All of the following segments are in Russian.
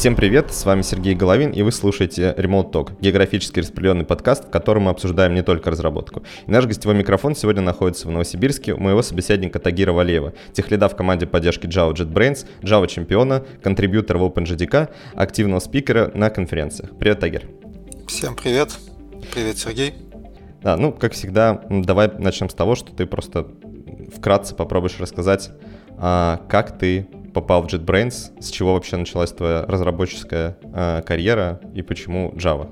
Всем привет, с вами Сергей Головин, и вы слушаете Remote Talk, географически распределенный подкаст, в котором мы обсуждаем не только разработку. И наш гостевой микрофон сегодня находится в Новосибирске у моего собеседника Тагира Валеева, техлида в команде поддержки Java JetBrains, Java чемпиона, контрибьютора в OpenJDK, активного спикера на конференциях. Привет, Тагир. Всем привет. Привет, Сергей. Да, ну, как всегда, давай начнем с того, что ты просто вкратце попробуешь рассказать, а, как ты попал в JetBrains, с чего вообще началась твоя разработческая э, карьера и почему Java?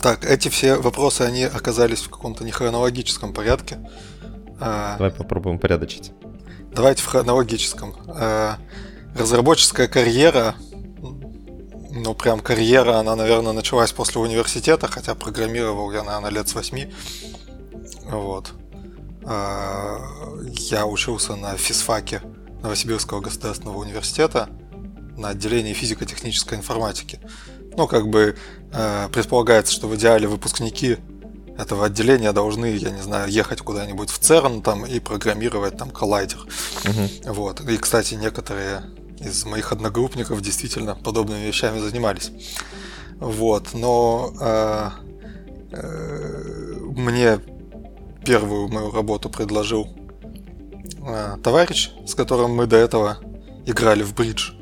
Так, эти все вопросы, они оказались в каком-то нехронологическом порядке. А, Давай попробуем порядочить. Давайте в хронологическом. А, разработческая карьера, ну прям карьера, она, наверное, началась после университета, хотя программировал я, наверное, лет с восьми. Вот. А, я учился на физфаке Новосибирского государственного университета на отделении физико-технической информатики. Ну, как бы э, предполагается, что в идеале выпускники этого отделения должны, я не знаю, ехать куда-нибудь в ЦЕРН там и программировать там коллайдер. Угу. Вот. И, кстати, некоторые из моих одногруппников действительно подобными вещами занимались. Вот. Но э, э, мне первую мою работу предложил э, товарищ, с которым мы до этого играли в бридж.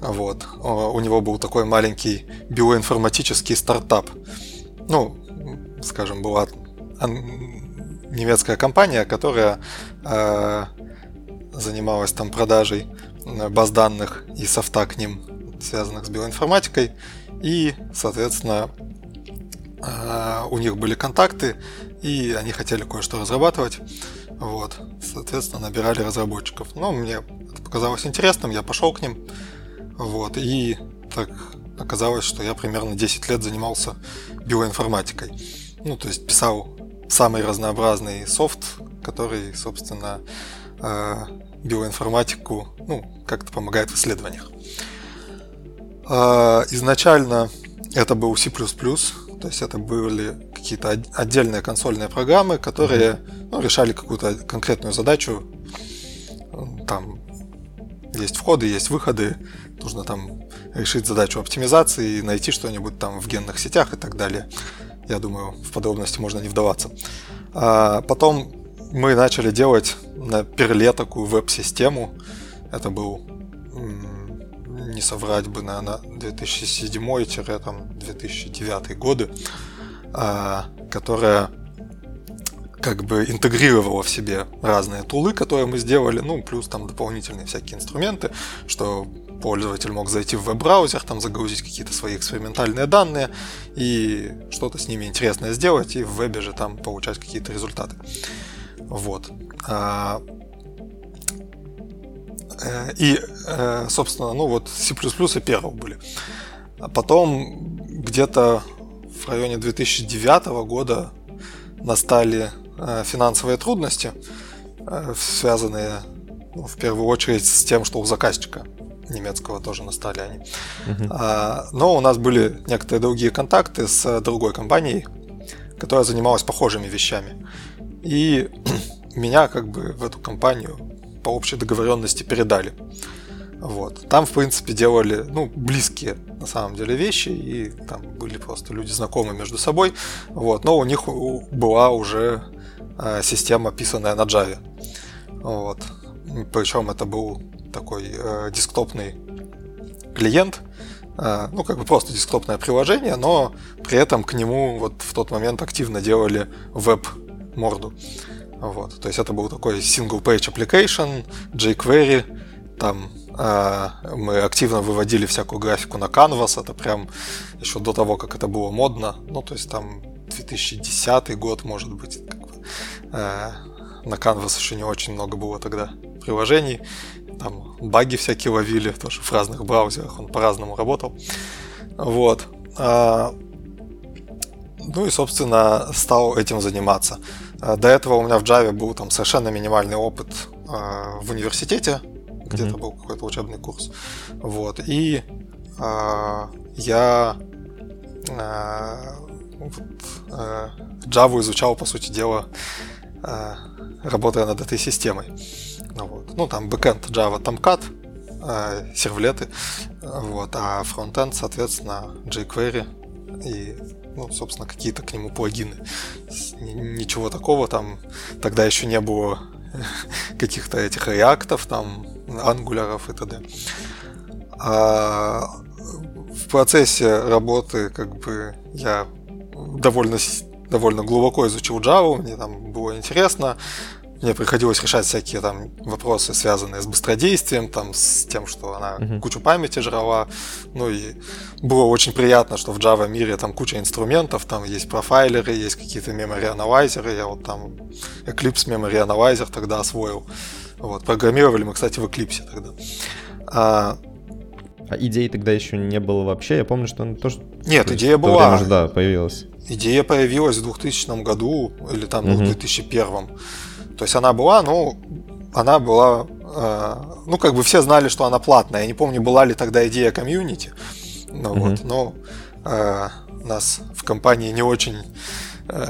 Вот. У него был такой маленький биоинформатический стартап. Ну, скажем, была немецкая компания, которая э, занималась там продажей э, баз данных и софта к ним, связанных с биоинформатикой. И, соответственно, э, у них были контакты, и они хотели кое-что разрабатывать. Вот, соответственно, набирали разработчиков. Но мне это показалось интересным, я пошел к ним. Вот, и так оказалось, что я примерно 10 лет занимался биоинформатикой. Ну, то есть писал самый разнообразный софт, который, собственно, э, биоинформатику, ну, как-то помогает в исследованиях. Э, изначально это был C++, то есть это были какие-то отдельные консольные программы, которые ну, решали какую-то конкретную задачу. Там есть входы, есть выходы, нужно там решить задачу оптимизации, найти что-нибудь там в генных сетях и так далее. Я думаю, в подробности можно не вдаваться. А потом мы начали делать на перле такую веб-систему. Это был, не соврать бы, наверное, 2007-2009 годы. А, которая как бы интегрировала в себе разные тулы, которые мы сделали, ну, плюс там дополнительные всякие инструменты, что пользователь мог зайти в веб-браузер, там загрузить какие-то свои экспериментальные данные и что-то с ними интересное сделать, и в вебе же там получать какие-то результаты. Вот. А, э, и, э, собственно, ну вот C++ и Perl были. А потом где-то в районе 2009 года настали э, финансовые трудности, э, связанные ну, в первую очередь с тем, что у заказчика немецкого тоже настали они. Uh-huh. Но у нас были некоторые другие контакты с другой компанией, которая занималась похожими вещами. И меня как бы в эту компанию по общей договоренности передали. Вот. Там, в принципе, делали, ну, близкие на самом деле вещи, и там были просто люди знакомые между собой. Вот. Но у них была уже э, система, писанная на Java. Вот. Причем это был такой э, десктопный клиент, э, ну, как бы просто десктопное приложение, но при этом к нему вот в тот момент активно делали веб-морду. Вот. То есть это был такой single page application, jQuery, там мы активно выводили всякую графику на Canvas, это прям еще до того, как это было модно. Ну, то есть там 2010 год, может быть, как бы, э, на Canvas еще не очень много было тогда приложений. Там баги всякие ловили, тоже в разных браузерах, он по-разному работал. Вот. А, ну и, собственно, стал этим заниматься. А, до этого у меня в Java был там совершенно минимальный опыт в университете, где-то mm-hmm. был какой-то учебный курс. Вот. И э, я э, вот, э, Java изучал, по сути дела, э, работая над этой системой. Ну, вот. ну там backend Java Tomcat, э, сервлеты, вот, а фронтенд, соответственно, jQuery и, ну, собственно, какие-то к нему плагины. Ничего такого там тогда еще не было каких-то этих реактов, там, ангуляров и т.д. А в процессе работы как бы я довольно довольно глубоко изучил Java, мне там было интересно, мне приходилось решать всякие там вопросы, связанные с быстродействием, там, с тем, что она uh-huh. кучу памяти жрала. Ну и было очень приятно, что в Java мире там куча инструментов, там есть профайлеры, есть какие-то memory аналайзеры. Я вот там Eclipse memory аналайзер тогда освоил. Вот, программировали мы, кстати, в Eclipse тогда. А, а идеи тогда еще не было вообще? Я помню, что он тоже... Нет, идея была. Время же, да, появилась. Идея появилась в 2000 году или там угу. в 2001. То есть она была, ну, она была, э, ну, как бы все знали, что она платная. Я не помню, была ли тогда идея комьюнити. Ну, угу. вот, но э, нас в компании не очень э,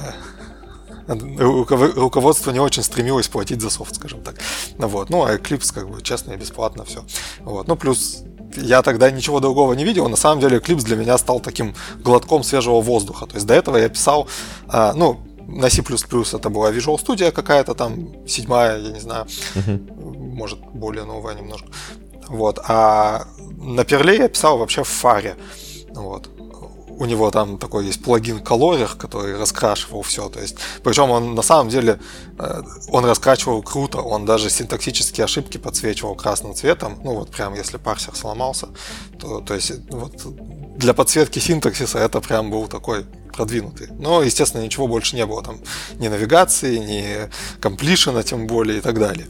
руководство не очень стремилось платить за софт, скажем так. Ну, вот. Ну, а Eclipse как бы честно и бесплатно все. Вот. Ну, плюс я тогда ничего другого не видел. На самом деле Eclipse для меня стал таким глотком свежего воздуха. То есть до этого я писал, а, ну, на C++ это была Visual Studio какая-то там, седьмая, я не знаю, uh-huh. может, более новая немножко. Вот. А на Перле я писал вообще в фаре. Вот у него там такой есть плагин Color, который раскрашивал все. То есть, причем он на самом деле э, он раскрашивал круто, он даже синтаксические ошибки подсвечивал красным цветом. Ну вот прям если парсер сломался, то, то есть вот для подсветки синтаксиса это прям был такой продвинутый. Но, естественно, ничего больше не было там ни навигации, ни комплишена, тем более и так далее.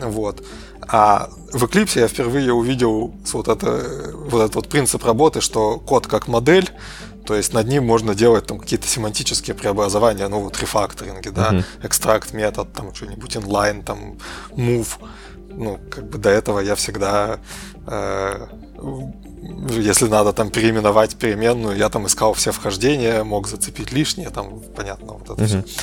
Вот. А в Eclipse я впервые увидел вот, это, вот этот вот принцип работы, что код как модель, то есть над ним можно делать там какие-то семантические преобразования, ну вот рефакторинги, да, uh-huh. экстракт метод, там что-нибудь inline, там move. Ну, как бы до этого я всегда э, если надо там переименовать переменную, я там искал все вхождения, мог зацепить лишнее, там, понятно, вот это uh-huh. все.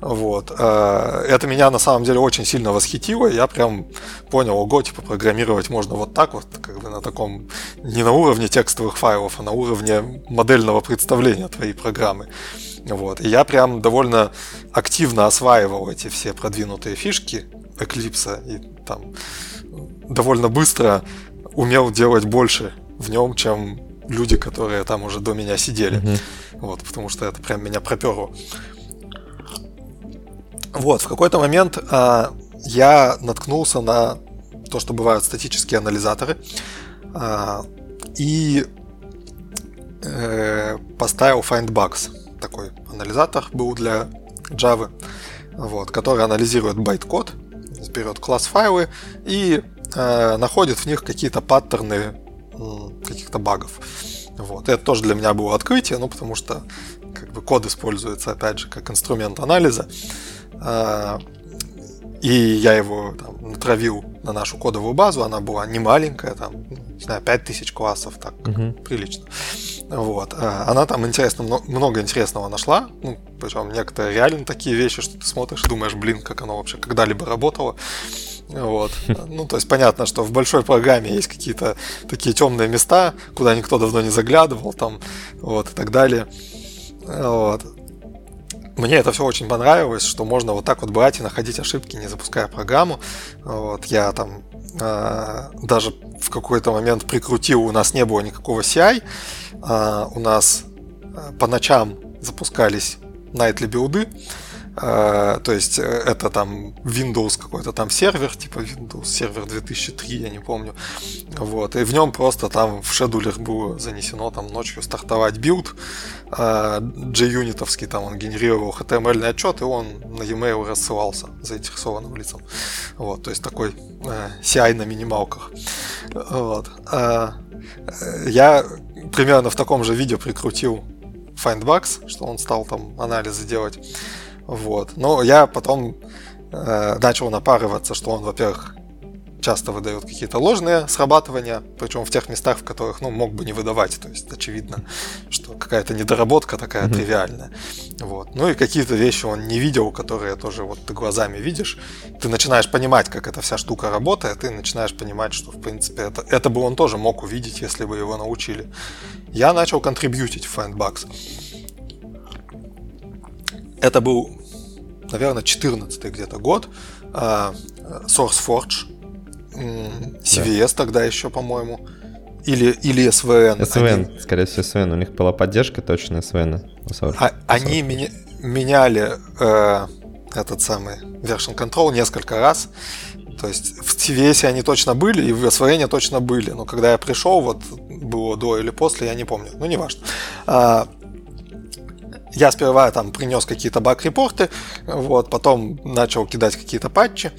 Вот. Э, это меня на самом деле очень сильно восхитило. Я прям понял, ого, типа программировать можно вот так вот, как бы на таком, не на уровне текстовых файлов, а на уровне модельного представления твоей программы. Вот. И я прям довольно активно осваивал эти все продвинутые фишки Eclipse и там довольно быстро умел делать больше в нем, чем люди, которые там уже до меня сидели. Mm-hmm. Вот, потому что это прям меня проперло. Вот, в какой-то момент а, я наткнулся на то, что бывают статические анализаторы, а, и э, поставил FindBugs. Такой анализатор был для Java, вот, который анализирует байт-код, берет класс-файлы и э, находит в них какие-то паттерны э, каких-то багов. Вот. Это тоже для меня было открытие, ну, потому что как бы код используется, опять же, как инструмент анализа. А, и я его там, натравил на нашу кодовую базу, она была не маленькая, там, не знаю, 5000 классов, так угу. прилично. Вот. А, она там интересно, много интересного нашла, ну, причем некоторые реально такие вещи, что ты смотришь и думаешь, блин, как оно вообще когда-либо работало. Вот. Ну, то есть понятно, что в большой программе есть какие-то такие темные места, куда никто давно не заглядывал, там, вот, и так далее. Вот. Мне это все очень понравилось, что можно вот так вот брать и находить ошибки, не запуская программу. Вот, я там э, даже в какой-то момент прикрутил, у нас не было никакого CI, э, у нас э, по ночам запускались nightly build ы, э, то есть э, это там Windows какой-то там сервер, типа Windows Server 2003, я не помню. Вот. И в нем просто там в scheduler было занесено там ночью стартовать build. JUnitовский там он генерировал HTML отчет, и он на e-mail рассылался заинтересованным лицам. Вот. То есть такой CI на минималках. Вот. Uh, я примерно в таком же видео прикрутил Findbugs, что он стал там анализы делать. Вот. Но я потом э, начал напарываться, что он, во-первых, часто выдает какие-то ложные срабатывания, причем в тех местах, в которых, ну, мог бы не выдавать. То есть очевидно, что какая-то недоработка такая mm-hmm. тривиальная. Вот. Ну и какие-то вещи он не видел, которые тоже вот ты глазами видишь. Ты начинаешь понимать, как эта вся штука работает, ты начинаешь понимать, что, в принципе, это, это бы он тоже мог увидеть, если бы его научили. Я начал контрибьютить в Findbugs. Это был, наверное, 14 где-то год. А, SourceForge, CVS да. тогда еще, по-моему. Или, или SVN. SVN, они... скорее всего, SVN. У них была поддержка точно SVN. А, они меня, меняли э, этот самый version control несколько раз. То есть в CVS они точно были, и в SVN точно были. Но когда я пришел, вот было до или после, я не помню. Ну, не важно. А, я сперва там принес какие-то баг-репорты, вот, потом начал кидать какие-то патчи.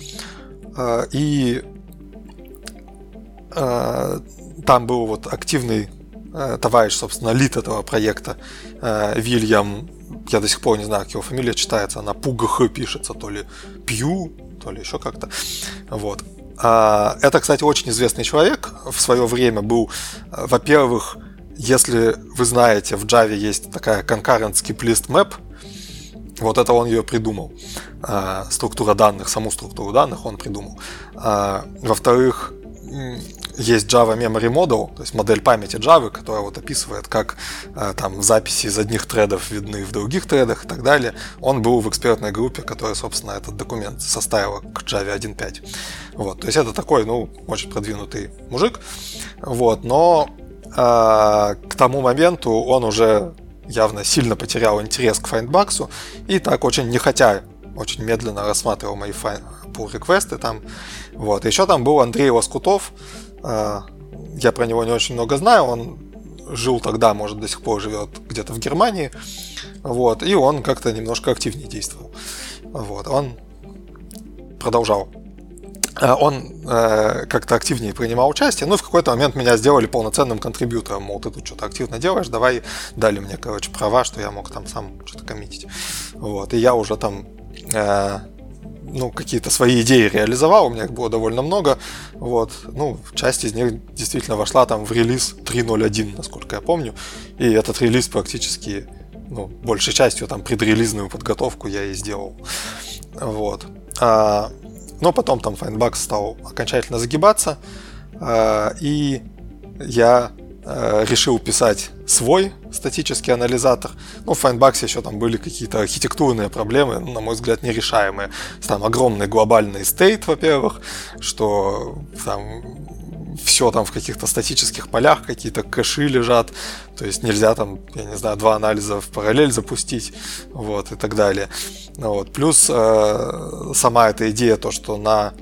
А, и Э, там был вот активный э, товарищ, собственно, лид этого проекта, э, Вильям, я до сих пор не знаю, как его фамилия читается, она Пугх пишется, то ли Пью, то ли еще как-то. Вот. А, это, кстати, очень известный человек. В свое время был, во-первых, если вы знаете, в Java есть такая concurrent skip list map, вот это он ее придумал. Структура данных, саму структуру данных он придумал. Во-вторых, есть Java Memory Model, то есть модель памяти Java, которая вот описывает, как э, там записи из одних тредов видны в других тредах и так далее. Он был в экспертной группе, которая, собственно, этот документ составила к Java 1.5. Вот, то есть это такой, ну, очень продвинутый мужик. Вот, но э, к тому моменту он уже явно сильно потерял интерес к Findbugs и так очень не хотя очень медленно рассматривал мои pull реквесты там. Вот. Еще там был Андрей Лоскутов, а, я про него не очень много знаю, он жил тогда, может, до сих пор живет где-то в Германии, вот, и он как-то немножко активнее действовал. Вот, он продолжал а, он э, как-то активнее принимал участие, ну и в какой-то момент меня сделали полноценным контрибьютором, мол, ты тут что-то активно делаешь, давай дали мне, короче, права, что я мог там сам что-то коммитить. Вот, и я уже там э, ну, какие-то свои идеи реализовал, у меня их было довольно много, вот, ну, часть из них действительно вошла там в релиз 3.0.1, насколько я помню, и этот релиз практически, ну, большей частью там предрелизную подготовку я и сделал, вот. А, но потом там Findbugs стал окончательно загибаться, а, и я Э, решил писать свой статический анализатор. Ну, в Findbugs еще там были какие-то архитектурные проблемы, на мой взгляд, нерешаемые. Там огромный глобальный стейт, во-первых, что там все там в каких-то статических полях, какие-то кэши лежат, то есть нельзя там, я не знаю, два анализа в параллель запустить, вот, и так далее. Вот. Плюс э, сама эта идея, то, что на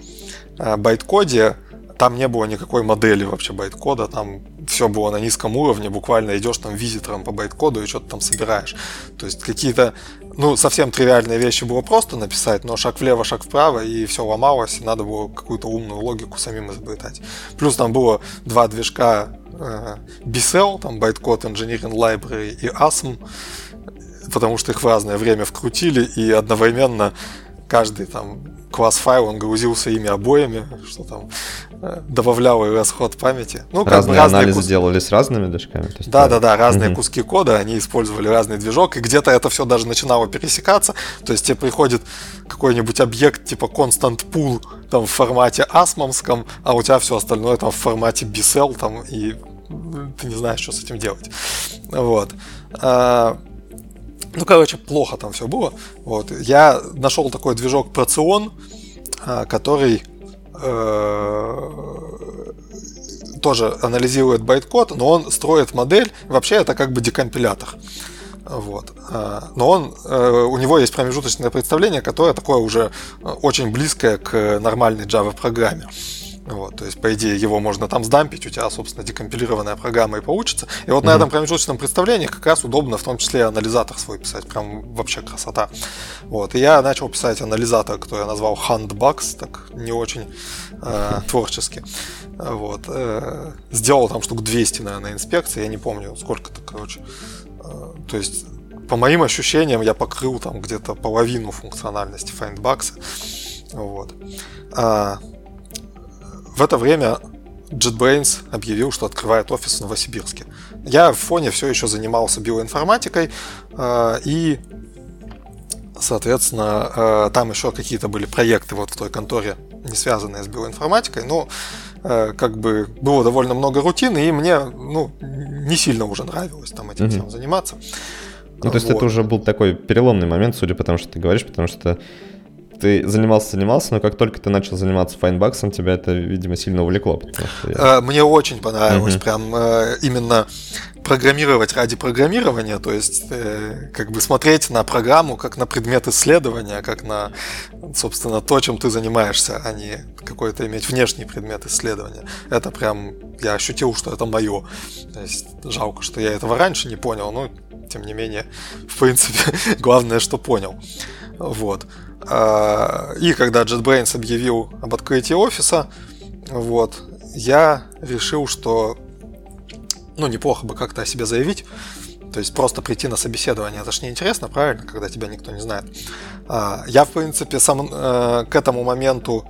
э, байткоде там не было никакой модели вообще байткода, там все было на низком уровне, буквально идешь там визитором по байткоду и что-то там собираешь. То есть какие-то, ну, совсем тривиальные вещи было просто написать, но шаг влево, шаг вправо, и все ломалось, и надо было какую-то умную логику самим изобретать. Плюс там было два движка э, BCL, там Bytecode Engineering Library и ASM, потому что их в разное время вкрутили, и одновременно каждый там класс файл, он грузился ими обоими, что там э, добавляло и расход памяти. Ну, как разные бы разные анализы кус... делали с разными движками? Да, да, да, разные угу. куски кода, они использовали разный движок, и где-то это все даже начинало пересекаться, то есть тебе приходит какой-нибудь объект типа constant pool там в формате асмомском, а у тебя все остальное там в формате bcell там, и ты не знаешь, что с этим делать. Вот. А, ну, короче, плохо там все было. Вот. Я нашел такой движок Proциon, а, который э, тоже анализирует байткод, но он строит модель. Вообще это как бы декомпилятор. Вот. А, но он, э, у него есть промежуточное представление, которое такое уже э, очень близкое к нормальной Java программе. Вот, то есть, по идее, его можно там сдампить, у тебя, собственно, декомпилированная программа и получится. И вот mm-hmm. на этом промежуточном представлении как раз удобно в том числе анализатор свой писать. Прям вообще красота. Вот, и я начал писать анализатор, который я назвал Handbugs, так не очень э, творчески. Вот, э, сделал там штук 200, наверное, инспекций, я не помню, сколько-то, короче. Э, то есть, по моим ощущениям, я покрыл там где-то половину функциональности Findbugs. Вот. А, в это время JetBrains объявил, что открывает офис в Новосибирске. Я в фоне все еще занимался биоинформатикой, э, и, соответственно, э, там еще какие-то были проекты вот в той конторе, не связанные с биоинформатикой, но э, как бы было довольно много рутины, и мне ну, не сильно уже нравилось там этим mm-hmm. всем заниматься. Ну, то есть вот. это уже был такой переломный момент, судя по тому, что ты говоришь, потому что ты занимался, занимался, но как только ты начал заниматься файнбаксом, тебя это, видимо, сильно увлекло. Я... А, мне очень понравилось uh-huh. прям э, именно программировать ради программирования, то есть э, как бы смотреть на программу как на предмет исследования, как на, собственно, то, чем ты занимаешься, а не какой-то иметь внешний предмет исследования. Это прям, я ощутил, что это мое. То есть жалко, что я этого раньше не понял, но тем не менее, в принципе, главное, что понял. Вот. А, и когда JetBrains объявил об открытии офиса, вот, я решил, что ну, неплохо бы как-то о себе заявить. То есть просто прийти на собеседование, это ж неинтересно, правильно, когда тебя никто не знает. А, я, в принципе, сам э, к этому моменту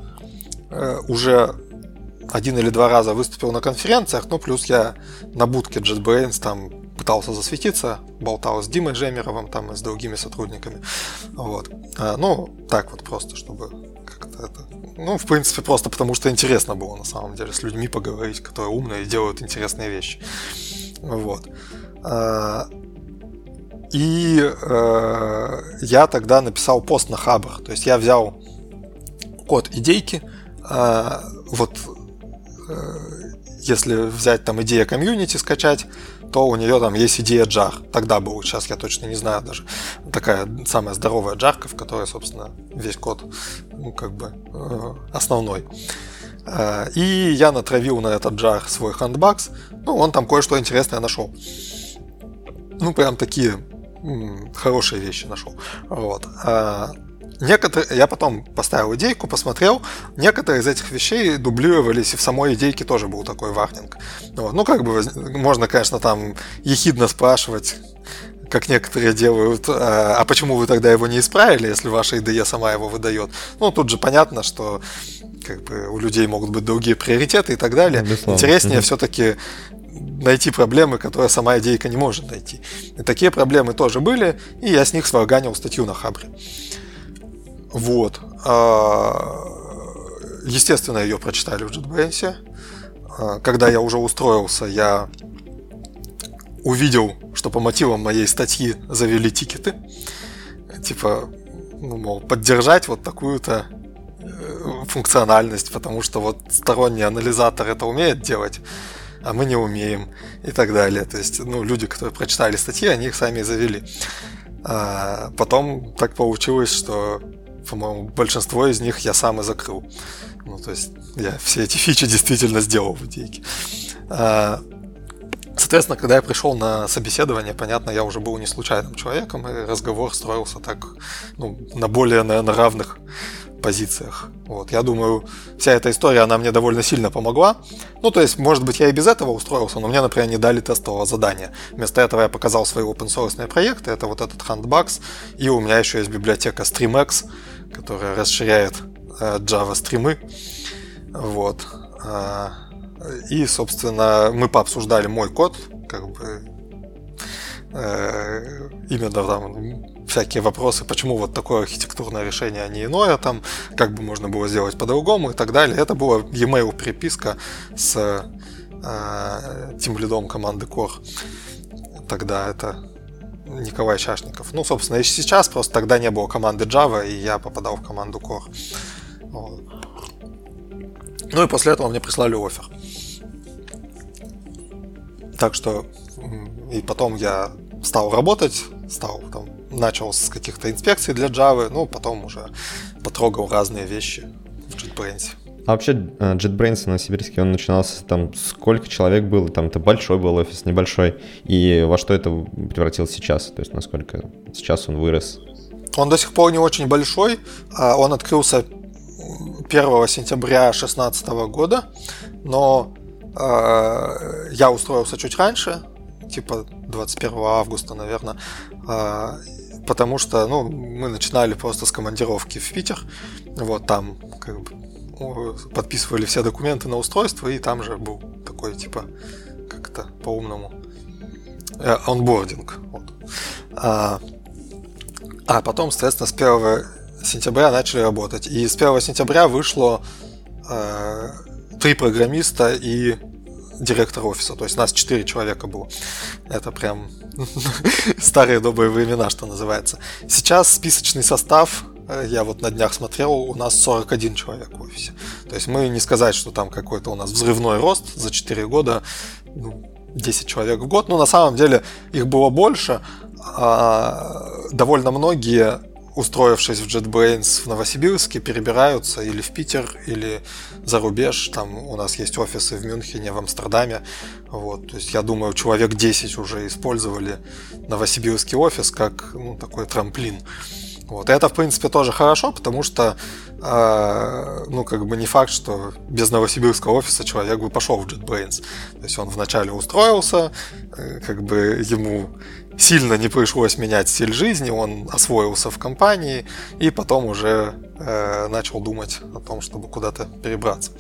э, уже один или два раза выступил на конференциях, ну, плюс я на будке JetBrains там пытался засветиться, болтал с Димой Жемеровым там и с другими сотрудниками. Вот. А, ну, так вот просто, чтобы как-то это... Ну, в принципе, просто потому что интересно было на самом деле с людьми поговорить, которые умные и делают интересные вещи. Вот. А, и э, я тогда написал пост на Хабр. То есть я взял код идейки, э, вот если взять там идея комьюнити скачать, то у нее там есть идея джар. Тогда был, сейчас я точно не знаю даже. Такая самая здоровая джарка, в которой, собственно, весь код, ну, как бы, э, основной. Э, и я натравил на этот джар свой хандбакс. Ну, он там кое-что интересное нашел. Ну, прям такие хорошие вещи нашел. Вот. Некоторые, я потом поставил идейку, посмотрел, некоторые из этих вещей дублировались, и в самой идейке тоже был такой варнинг. Вот. Ну, как бы, можно, конечно, там ехидно спрашивать, как некоторые делают, а, а почему вы тогда его не исправили, если ваша IDE сама его выдает? Ну, тут же понятно, что как бы у людей могут быть другие приоритеты и так далее. Безусловно. Интереснее mm-hmm. все-таки найти проблемы, которые сама идейка не может найти. И такие проблемы тоже были, и я с них сварганил статью на Хабре. Вот. А, естественно, ее прочитали в JetBrains. А, когда я уже устроился, я увидел, что по мотивам моей статьи завели тикеты. Типа, ну, мол, поддержать вот такую-то э, функциональность, потому что вот сторонний анализатор это умеет делать, а мы не умеем и так далее. То есть, ну, люди, которые прочитали статьи, они их сами завели. А потом так получилось, что по-моему, большинство из них я сам и закрыл. Ну, то есть я все эти фичи действительно сделал в идейке. А, соответственно, когда я пришел на собеседование, понятно, я уже был не случайным человеком, и разговор строился так, ну, на более, наверное, равных позициях. Вот, я думаю, вся эта история, она мне довольно сильно помогла. Ну, то есть, может быть, я и без этого устроился, но мне, например, не дали тестового задания. Вместо этого я показал свои open source проекты, это вот этот Handbugs, и у меня еще есть библиотека StreamX, которая расширяет э, Java стримы. Вот. А, и, собственно, мы пообсуждали мой код, как бы э, именно там всякие вопросы, почему вот такое архитектурное решение, а не иное, там, как бы можно было сделать по-другому и так далее. Это была e-mail переписка с э, тем лидом команды Core. Тогда это Николай Чашников. Ну, собственно, и сейчас, просто тогда не было команды Java, и я попадал в команду Core. Ну и после этого мне прислали офер. Так что и потом я стал работать, стал там, начал с каких-то инспекций для Java, ну, потом уже потрогал разные вещи в JetBrains. А вообще э, JetBrains на Сибирске, он начинался там, сколько человек было, там это большой был офис, небольшой, и во что это превратилось сейчас, то есть насколько сейчас он вырос? Он до сих пор не очень большой, а он открылся 1 сентября 2016 года, но э, я устроился чуть раньше, типа 21 августа, наверное, э, потому что, ну, мы начинали просто с командировки в Питер, вот там как бы подписывали все документы на устройство, и там же был такой, типа, как-то по-умному э, онбординг. Вот. А, а потом, соответственно, с 1 сентября начали работать. И с 1 сентября вышло э, три программиста и директор офиса. То есть нас четыре человека было. Это прям старые добрые времена, что называется. Сейчас списочный состав я вот на днях смотрел, у нас 41 человек в офисе. То есть мы не сказать, что там какой-то у нас взрывной рост за 4 года, ну, 10 человек в год, но на самом деле их было больше. А довольно многие устроившись в JetBrains в Новосибирске, перебираются или в Питер, или за рубеж. Там у нас есть офисы в Мюнхене, в Амстердаме. Вот. То есть я думаю, человек 10 уже использовали новосибирский офис как ну, такой трамплин. Вот. И это, в принципе, тоже хорошо, потому что, э, ну, как бы не факт, что без новосибирского офиса человек бы пошел в JetBrains. То есть он вначале устроился, э, как бы ему сильно не пришлось менять стиль жизни, он освоился в компании и потом уже э, начал думать о том, чтобы куда-то перебраться.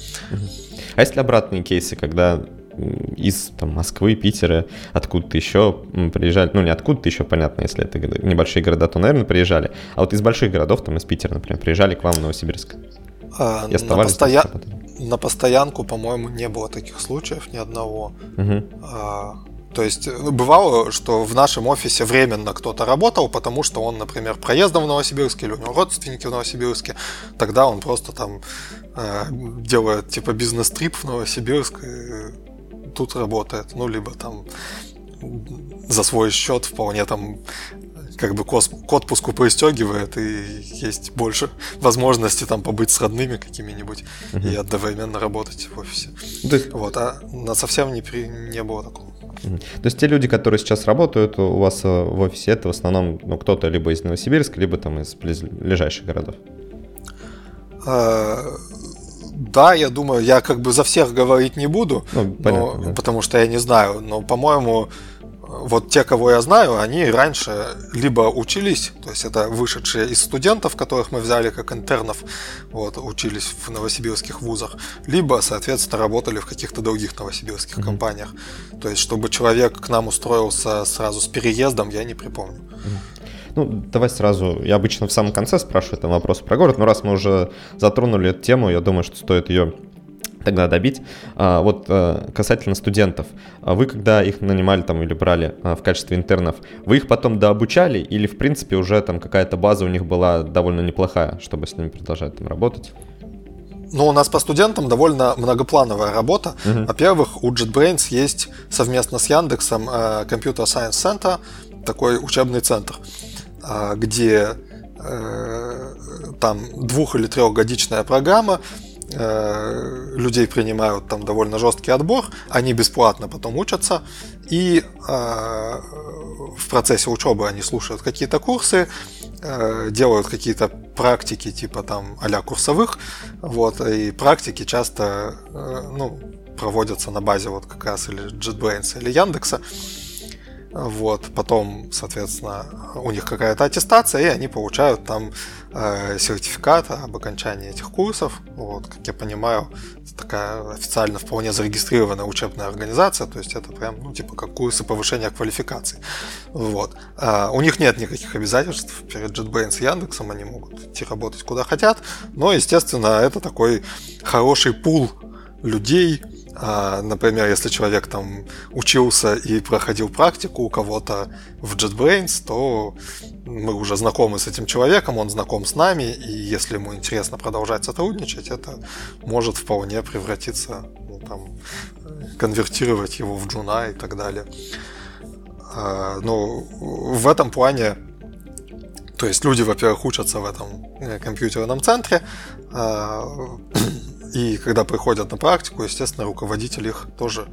А есть ли обратные кейсы, когда из там, Москвы, Питера, откуда-то еще приезжали, ну не откуда-то еще, понятно, если это небольшие города, то, наверное, приезжали, а вот из больших городов, там из Питера, например, приезжали к вам в Новосибирск? А, и на, постоя... на постоянку, по-моему, не было таких случаев ни одного. Угу. А, то есть э, бывало, что в нашем офисе временно кто-то работал, потому что он, например, проездом в Новосибирске или у него родственники в Новосибирске. Тогда он просто там э, делает типа бизнес-трип в Новосибирск и тут работает. Ну, либо там за свой счет вполне там как бы к отпуску пристегивает, и есть больше возможности там побыть с родными какими-нибудь uh-huh. и одновременно работать в офисе. Есть... Вот, а на совсем не, при... не было такого. То есть те люди, которые сейчас работают у вас э, в офисе, это в основном ну, кто-то либо из Новосибирска, либо там из ближайших городов? Да, я думаю, я как бы за всех говорить не буду, ну, понятно, но, да. потому что я не знаю, но, по-моему, вот те, кого я знаю, они раньше либо учились, то есть это вышедшие из студентов, которых мы взяли как интернов, вот, учились в новосибирских вузах, либо, соответственно, работали в каких-то других новосибирских mm-hmm. компаниях. То есть, чтобы человек к нам устроился сразу с переездом, я не припомню. Mm-hmm. Ну, давай сразу, я обычно в самом конце спрашиваю там вопрос про город, но раз мы уже затронули эту тему, я думаю, что стоит ее тогда добить. А, вот а, касательно студентов, а вы когда их нанимали там или брали в качестве интернов, вы их потом дообучали или в принципе уже там какая-то база у них была довольно неплохая, чтобы с ними продолжать там работать? Ну, у нас по студентам довольно многоплановая работа. Uh-huh. Во-первых, у JetBrains есть совместно с Яндексом э, Computer Science Center, такой учебный центр, э, где э, там двух- или трехгодичная программа, Э, людей принимают там довольно жесткий отбор, они бесплатно потом учатся, и э, в процессе учебы они слушают какие-то курсы, делают какие-то практики типа там а курсовых, вот, и практики часто ну, проводятся на базе вот как раз или JetBrains или Яндекса. Вот, потом, соответственно, у них какая-то аттестация, и они получают там э, сертификат об окончании этих курсов. Вот, как я понимаю, это такая официально вполне зарегистрированная учебная организация, то есть это прям, ну, типа как курсы повышения квалификации. Вот. А у них нет никаких обязательств перед JetBrains и Яндексом, они могут идти работать куда хотят, но, естественно, это такой хороший пул людей, например, если человек там учился и проходил практику у кого-то в JetBrains, то мы уже знакомы с этим человеком, он знаком с нами, и если ему интересно продолжать сотрудничать, это может вполне превратиться, ну, там, конвертировать его в джуна и так далее. А, ну, в этом плане то есть люди, во-первых, учатся в этом э, компьютерном центре, а, и когда приходят на практику, естественно, руководитель их тоже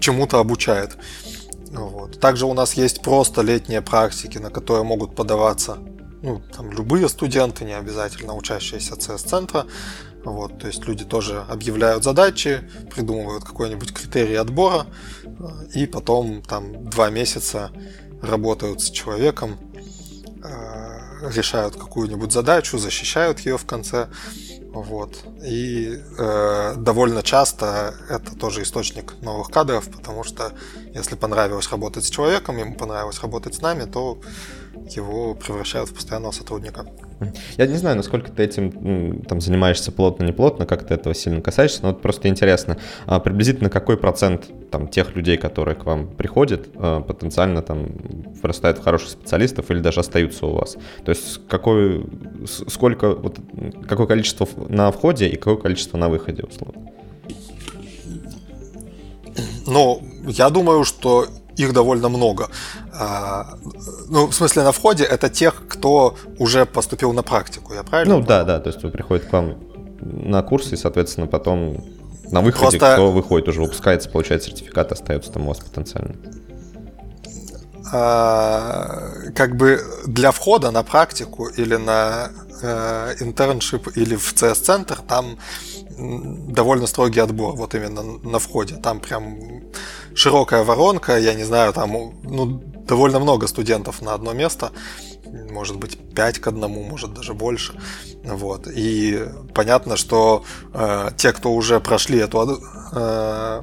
чему-то обучает. Вот. Также у нас есть просто летние практики, на которые могут подаваться ну, там, любые студенты, не обязательно учащиеся CS-центра. Вот, то есть люди тоже объявляют задачи, придумывают какой-нибудь критерий отбора, и потом там два месяца работают с человеком, э, решают какую-нибудь задачу, защищают ее в конце. Вот. И э, довольно часто это тоже источник новых кадров, потому что если понравилось работать с человеком, ему понравилось работать с нами, то его превращают в постоянного сотрудника. Я не знаю, насколько ты этим там занимаешься плотно, не плотно, как ты этого сильно касаешься, но вот просто интересно, а приблизительно какой процент там тех людей, которые к вам приходят, а, потенциально там вырастают в хороших специалистов или даже остаются у вас? То есть какой, сколько, вот, какое количество на входе и какое количество на выходе, условно? Ну, я думаю, что их довольно много. А, ну, в смысле, на входе это тех, кто уже поступил на практику, я правильно? Ну, понял? да, да, то есть приходит к вам на курс, и, соответственно, потом на выходе, Просто... кто выходит, уже выпускается, получает сертификат, остается там у вас потенциально. А, как бы для входа на практику или на э, интерншип или в CS-центр там довольно строгий отбор, вот именно на входе. Там прям широкая воронка, я не знаю, там ну, довольно много студентов на одно место, может быть 5 к одному, может даже больше. Вот. И понятно, что э, те, кто уже прошли эту, э,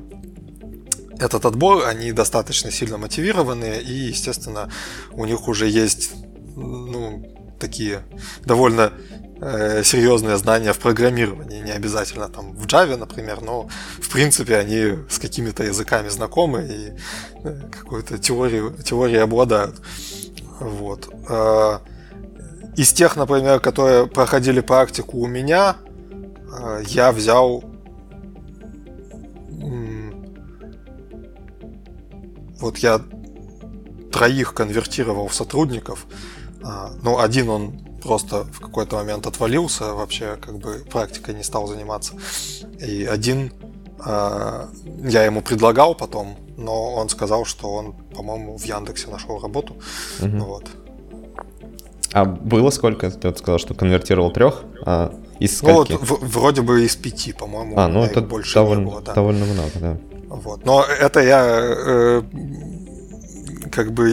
этот отбор, они достаточно сильно мотивированы, и, естественно, у них уже есть ну, такие довольно э, серьезные знания в программировании, не обязательно там в Java, например, но в принципе они с какими-то языками знакомы и э, какую-то теорию, теорию обладают. Вот. Э, из тех, например, которые проходили практику у меня, э, я взял вот я троих конвертировал в сотрудников. А, ну, один он просто в какой-то момент отвалился, вообще как бы практикой не стал заниматься. И один э, я ему предлагал потом, но он сказал, что он, по-моему, в Яндексе нашел работу. Угу. Вот. А было сколько? Ты вот сказал, что конвертировал трех? А из скольки? Ну, вот, в, вроде бы из пяти, по-моему. А, ну это больше довольно, было, да. довольно много, да. Вот. Но это я э, как бы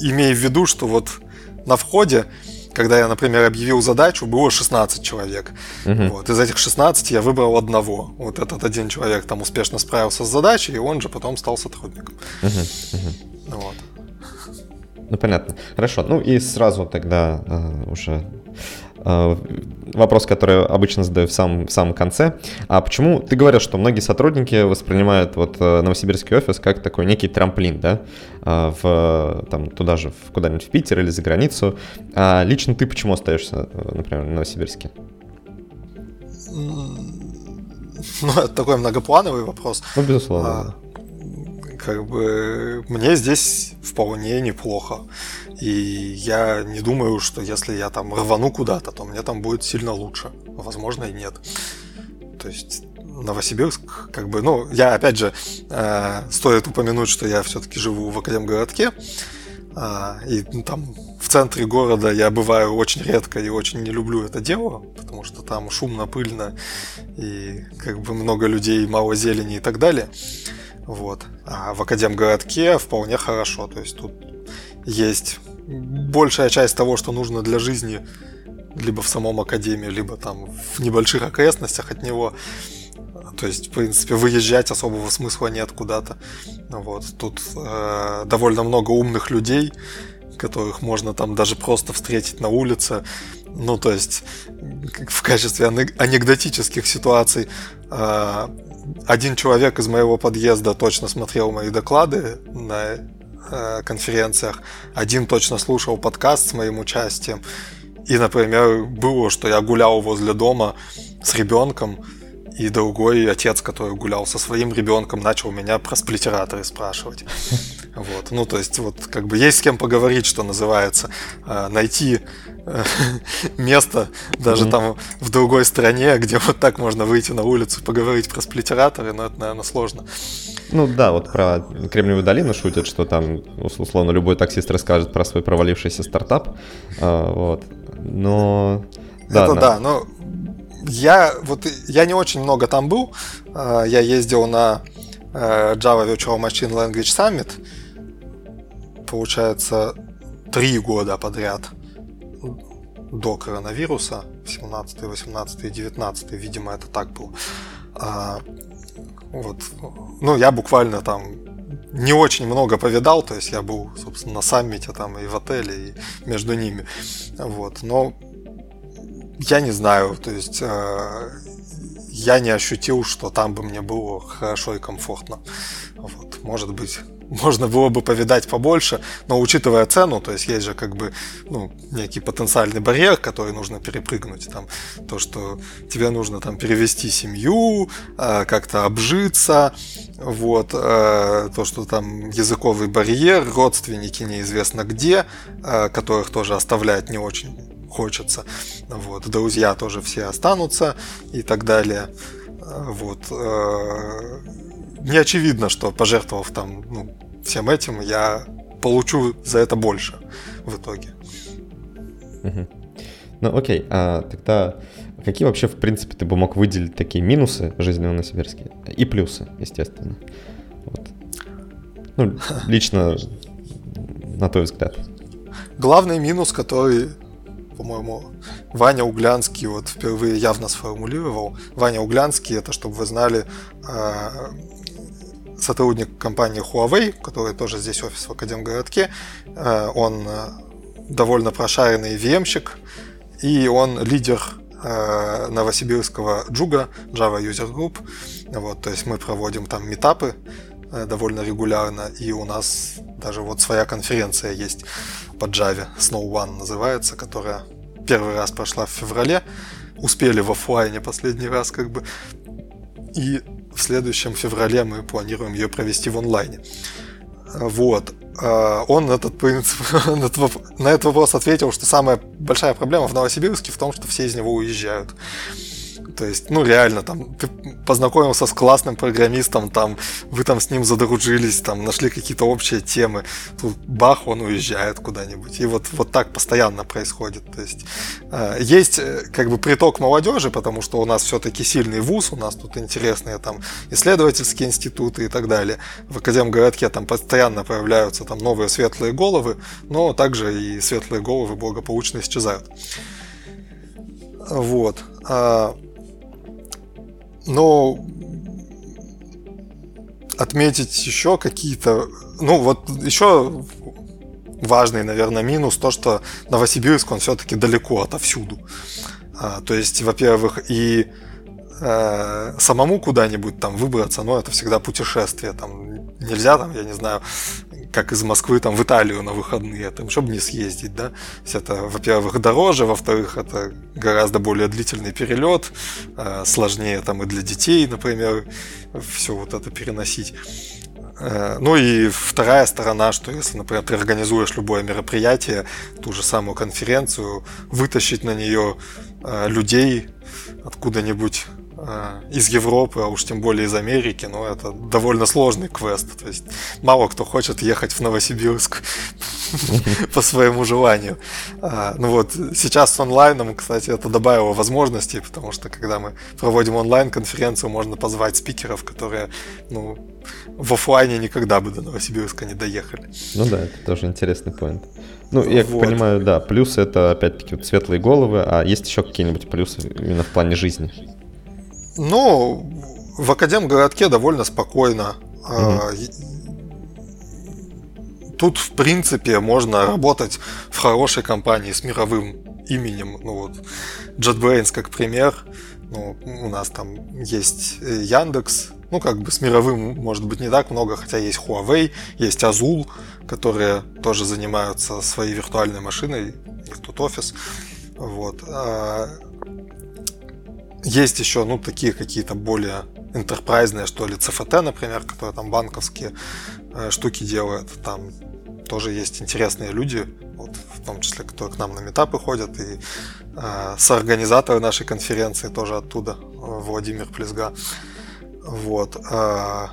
имею в виду, что вот на входе когда я, например, объявил задачу, было 16 человек. Угу. Вот. Из этих 16 я выбрал одного. Вот этот один человек там успешно справился с задачей, и он же потом стал сотрудником. Угу. Угу. Вот. Ну, понятно. Хорошо. Ну и сразу тогда э, уже вопрос, который обычно задаю в самом, в самом конце. А почему ты говоришь, что многие сотрудники воспринимают вот э, новосибирский офис как такой некий трамплин, да, э, в, там, туда же, в, куда-нибудь в Питер или за границу. А лично ты почему остаешься, например, в Новосибирске? Ну, такой многоплановый вопрос. Ну, безусловно. А, как бы мне здесь вполне неплохо. И я не думаю, что если я там рвану куда-то, то мне там будет сильно лучше. Возможно, и нет. То есть Новосибирск, как бы, ну, я опять же, э, стоит упомянуть, что я все-таки живу в Академгородке, э, и ну, там в центре города я бываю очень редко и очень не люблю это дело, потому что там шумно, пыльно и как бы много людей, мало зелени и так далее. Вот. А в Академгородке вполне хорошо. То есть тут есть большая часть того, что нужно для жизни либо в самом Академии, либо там в небольших окрестностях от него. То есть, в принципе, выезжать особого смысла нет куда-то. Вот. Тут э, довольно много умных людей, которых можно там даже просто встретить на улице. Ну, то есть, в качестве анекдотических ситуаций э, один человек из моего подъезда точно смотрел мои доклады на э, конференциях, один точно слушал подкаст с моим участием. И, например, было, что я гулял возле дома с ребенком, и другой отец, который гулял со своим ребенком, начал меня про сплитераторы спрашивать. Вот. Ну, то есть, вот как бы есть с кем поговорить, что называется. Э, найти место даже mm-hmm. там в другой стране, где вот так можно выйти на улицу поговорить про сплитераторы, но это, наверное, сложно. Ну да, вот про Кремниевую долину шутят, что там, условно, любой таксист расскажет про свой провалившийся стартап. А, вот. Но... Да, это на... да, но я вот я не очень много там был. А, я ездил на э, Java Virtual Machine Language Summit. Получается, три года подряд до коронавируса, 17, 18 и 19, видимо, это так было. А, вот, ну, я буквально там не очень много повидал, то есть я был, собственно, на саммите там и в отеле, и между ними, вот, но я не знаю, то есть э, я не ощутил, что там бы мне было хорошо и комфортно, вот, может быть, можно было бы повидать побольше, но учитывая цену, то есть есть же как бы ну, некий потенциальный барьер, который нужно перепрыгнуть. Там, то, что тебе нужно там перевести семью, э, как-то обжиться, вот, э, то, что там языковый барьер, родственники неизвестно где, э, которых тоже оставлять не очень хочется. Вот, друзья тоже все останутся и так далее. Вот не очевидно, что пожертвовав там ну, всем этим, я получу за это больше в итоге. Угу. Ну окей, а тогда какие вообще, в принципе, ты бы мог выделить такие минусы жизни в Новосибирске? И плюсы, естественно. Вот. Ну, лично, на твой взгляд. Главный минус, который, по-моему, Ваня Углянский вот впервые явно сформулировал. Ваня Углянский, это, чтобы вы знали, а, сотрудник компании Huawei, который тоже здесь офис в Академгородке. Э, он э, довольно прошаренный VM-щик, и он лидер э, новосибирского Джуга, Java User Group. Вот, то есть мы проводим там метапы довольно регулярно, и у нас даже вот своя конференция есть по Java, Snow One называется, которая первый раз прошла в феврале. Успели в офлайне последний раз как бы. И в следующем феврале мы планируем ее провести в онлайне. Вот. А, он этот принцип, на этот вопрос ответил, что самая большая проблема в Новосибирске в том, что все из него уезжают. То есть, ну, реально, там, ты познакомился с классным программистом, там, вы там с ним задружились, там, нашли какие-то общие темы, тут бах, он уезжает куда-нибудь. И вот, вот так постоянно происходит. То есть, э, есть, э, как бы, приток молодежи, потому что у нас все-таки сильный вуз, у нас тут интересные, там, исследовательские институты и так далее. В Академгородке там постоянно появляются там новые светлые головы, но также и светлые головы благополучно исчезают. Вот. Но отметить еще какие-то... Ну, вот еще важный, наверное, минус то, что Новосибирск, он все-таки далеко отовсюду. А, то есть, во-первых, и э, самому куда-нибудь там выбраться, но это всегда путешествие. Там нельзя, там, я не знаю, как из Москвы там в Италию на выходные, там, чтобы не съездить, да. Есть это, во-первых, дороже, во-вторых, это гораздо более длительный перелет, э, сложнее там и для детей, например, все вот это переносить. Э, ну и вторая сторона, что если, например, ты организуешь любое мероприятие, ту же самую конференцию, вытащить на нее людей откуда-нибудь из Европы, а уж тем более из Америки, но это довольно сложный квест. То есть мало кто хочет ехать в Новосибирск по своему желанию. А, ну вот, сейчас с онлайном, кстати, это добавило возможностей, потому что когда мы проводим онлайн-конференцию, можно позвать спикеров, которые, ну, в офлайне никогда бы до Новосибирска не доехали. Ну да, это тоже интересный поинт. Ну, я вот. понимаю, да, плюсы это опять-таки вот светлые головы, а есть еще какие-нибудь плюсы именно в плане жизни? Ну, в Академгородке довольно спокойно. Угу. Тут, в принципе, можно работать в хорошей компании с мировым именем. Ну вот, JetBrains как пример. Ну, у нас там есть Яндекс, ну, как бы с мировым, может быть, не так много, хотя есть Huawei, есть Azul, которые тоже занимаются своей виртуальной машиной, у них тут офис. Вот. Есть еще, ну, такие какие-то более интерпрайзные, что ли, CFT, например, которые там банковские э, штуки делают. Там тоже есть интересные люди, вот, в том числе, которые к нам на метапы ходят, и э, соорганизаторы нашей конференции тоже оттуда, Владимир Плесга. Вот. Э,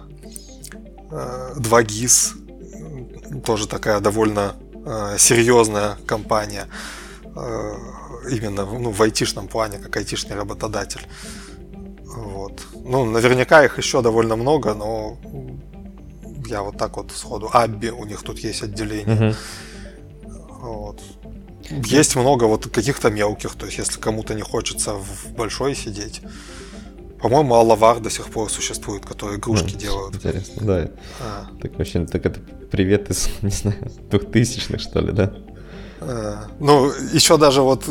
э, 2GIS, тоже такая довольно э, серьезная компания. Э, именно ну, в айтишном плане, как айтишный работодатель. Вот. Ну, наверняка их еще довольно много, но я вот так вот сходу. Абби, у них тут есть отделение. Угу. Вот. есть много вот каких-то мелких, то есть если кому-то не хочется в большой сидеть. По-моему, Алавар до сих пор существует, которые игрушки ну, делают. Интересно, да. А. Так вообще, так это привет из, не знаю, двухтысячных, что ли, да? Э, ну, еще даже вот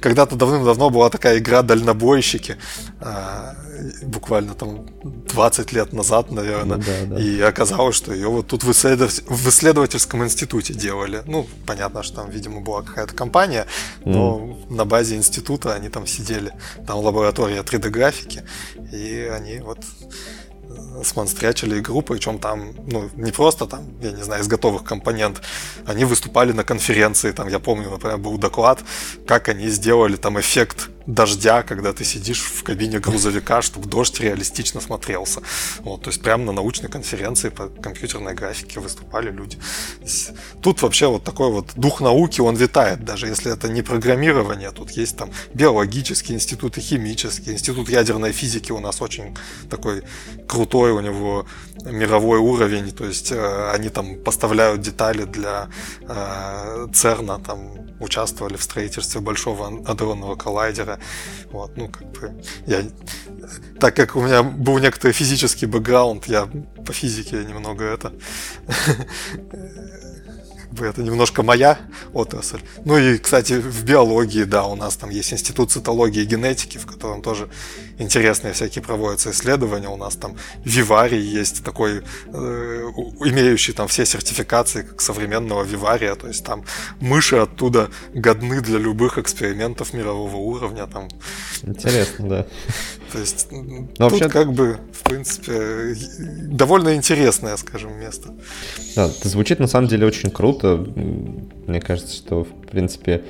когда-то давным-давно была такая игра «Дальнобойщики», э, буквально там 20 лет назад, наверное, ну, да, да. и оказалось, что ее вот тут в, исследов... в исследовательском институте делали. Ну, понятно, что там, видимо, была какая-то компания, но mm. на базе института они там сидели, там лаборатория 3D-графики, и они вот смонстрячили игру, причем там, ну, не просто там, я не знаю, из готовых компонент, они выступали на конференции, там, я помню, например, был доклад, как они сделали там эффект дождя, когда ты сидишь в кабине грузовика, чтобы дождь реалистично смотрелся. Вот, то есть прямо на научной конференции по компьютерной графике выступали люди. Тут вообще вот такой вот дух науки, он витает, даже если это не программирование, тут есть там биологический институт и химический, институт ядерной физики у нас очень такой крутой, у него мировой уровень, то есть э, они там поставляют детали для э, ЦЕРНа, там участвовали в строительстве большого адронного коллайдера. Вот, ну, как бы, я, так как у меня был некоторый физический бэкграунд, я по физике немного это это немножко моя отрасль. Ну и, кстати, в биологии, да, у нас там есть институт цитологии и генетики, в котором тоже интересные всякие проводятся исследования. У нас там виварий есть такой, э, имеющий там все сертификации как современного вивария, то есть там мыши оттуда годны для любых экспериментов мирового уровня. Там. Интересно, да. То есть Но тут вообще... как бы, в принципе, довольно интересное, скажем, место. Да, это звучит на самом деле очень круто. Мне кажется, что, в принципе,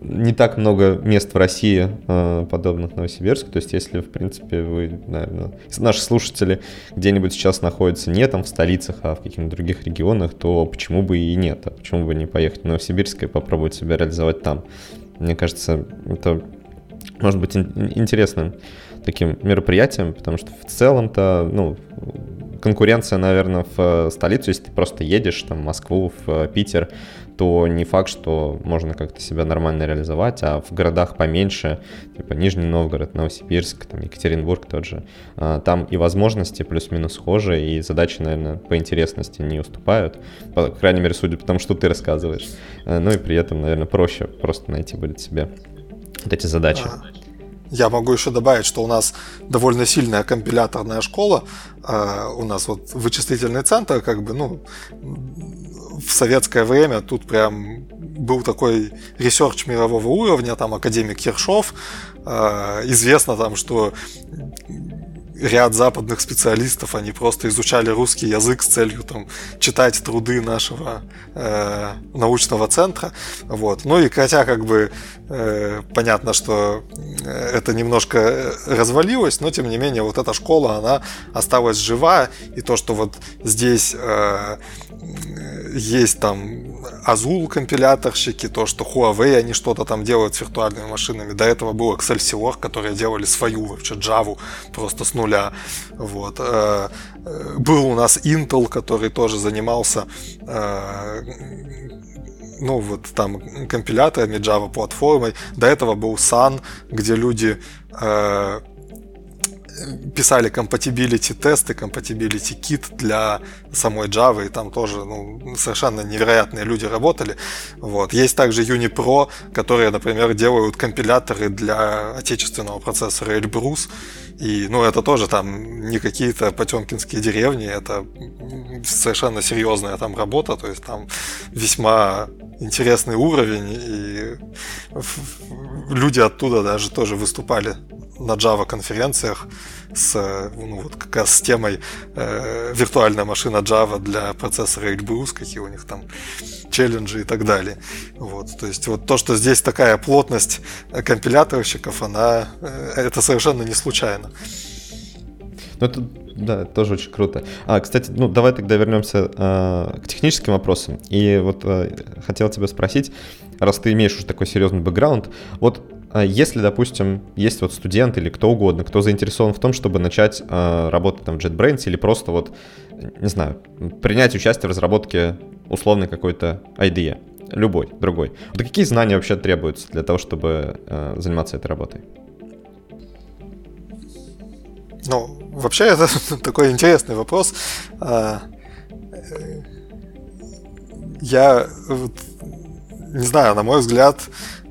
не так много мест в России э, подобных Новосибирску. То есть, если, в принципе, вы, наверное, наши слушатели где-нибудь сейчас находятся не там в столицах, а в каких-нибудь других регионах, то почему бы и нет? А почему бы не поехать в Новосибирск и попробовать себя реализовать там? Мне кажется, это может быть интересным таким мероприятием, потому что в целом-то, ну, конкуренция, наверное, в э, столицу, если ты просто едешь там в Москву, в э, Питер, то не факт, что можно как-то себя нормально реализовать, а в городах поменьше, типа Нижний Новгород, Новосибирск, там Екатеринбург тот же, а, там и возможности плюс-минус схожи, и задачи, наверное, по интересности не уступают, по крайней мере, судя по тому, что ты рассказываешь. Э, ну и при этом, наверное, проще просто найти будет себе вот эти задачи. А, я могу еще добавить, что у нас довольно сильная компиляторная школа. А, у нас вот вычислительный центр, как бы, ну, в советское время тут прям был такой research мирового уровня, там академик Ершов. А, известно там, что ряд западных специалистов, они просто изучали русский язык с целью там, читать труды нашего э, научного центра. Вот. Ну и хотя как бы э, понятно, что э, это немножко развалилось, но тем не менее вот эта школа, она осталась жива, и то, что вот здесь э, есть там Azul компиляторщики, то, что Huawei, они что-то там делают с виртуальными машинами. До этого был Excelsior, которые делали свою вообще Java просто с нуля. Вот. Э, э, был у нас Intel, который тоже занимался э, ну, вот там компиляторами Java платформой. До этого был Sun, где люди писали compatibility тесты, compatibility кит для самой Java, и там тоже ну, совершенно невероятные люди работали. Вот. Есть также Unipro, которые, например, делают компиляторы для отечественного процессора Elbrus, и, ну, это тоже там не какие-то потемкинские деревни, это совершенно серьезная там работа, то есть там весьма интересный уровень, и люди оттуда даже тоже выступали на Java конференциях с, ну, вот как раз с темой э, виртуальная машина Java для процессора Elbrus, какие у них там челленджи и так далее. Вот, то есть вот то, что здесь такая плотность компиляторщиков, она э, это совершенно не случайно. Ну, это, да, тоже очень круто. А, кстати, ну, давай тогда вернемся э, к техническим вопросам. И вот э, хотел тебя спросить, раз ты имеешь уже такой серьезный бэкграунд, вот если, допустим, есть вот студент или кто угодно, кто заинтересован в том, чтобы начать э, работать там в JetBrains или просто вот, не знаю, принять участие в разработке условной какой-то IDE, любой, другой. Вот какие знания вообще требуются для того, чтобы э, заниматься этой работой? Ну, вообще это такой интересный вопрос. А, э, я не знаю, на мой взгляд,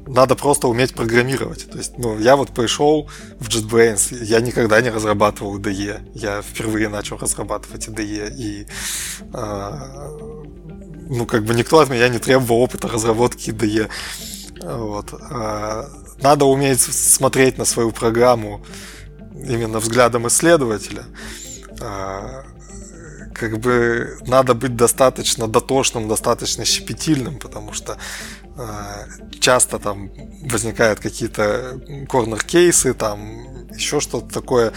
надо просто уметь программировать. То есть, ну, я вот пришел в JetBrains, я никогда не разрабатывал IDE. Я впервые начал разрабатывать IDE, и э, ну, как бы никто от меня не требовал опыта разработки IDE. Вот. Э, надо уметь смотреть на свою программу именно взглядом исследователя. Э, как бы надо быть достаточно дотошным, достаточно щепетильным, потому что часто там возникают какие-то корнер-кейсы, там еще что-то такое,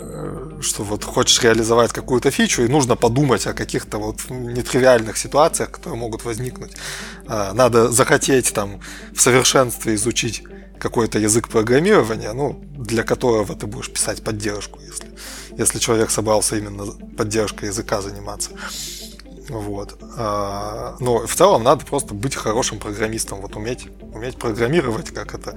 э, что вот хочешь реализовать какую-то фичу, и нужно подумать о каких-то вот нетривиальных ситуациях, которые могут возникнуть. Э, надо захотеть там в совершенстве изучить какой-то язык программирования, ну, для которого ты будешь писать поддержку, если если человек собрался именно поддержкой языка заниматься. Вот. А, но в целом надо просто быть хорошим программистом, вот уметь, уметь программировать, как это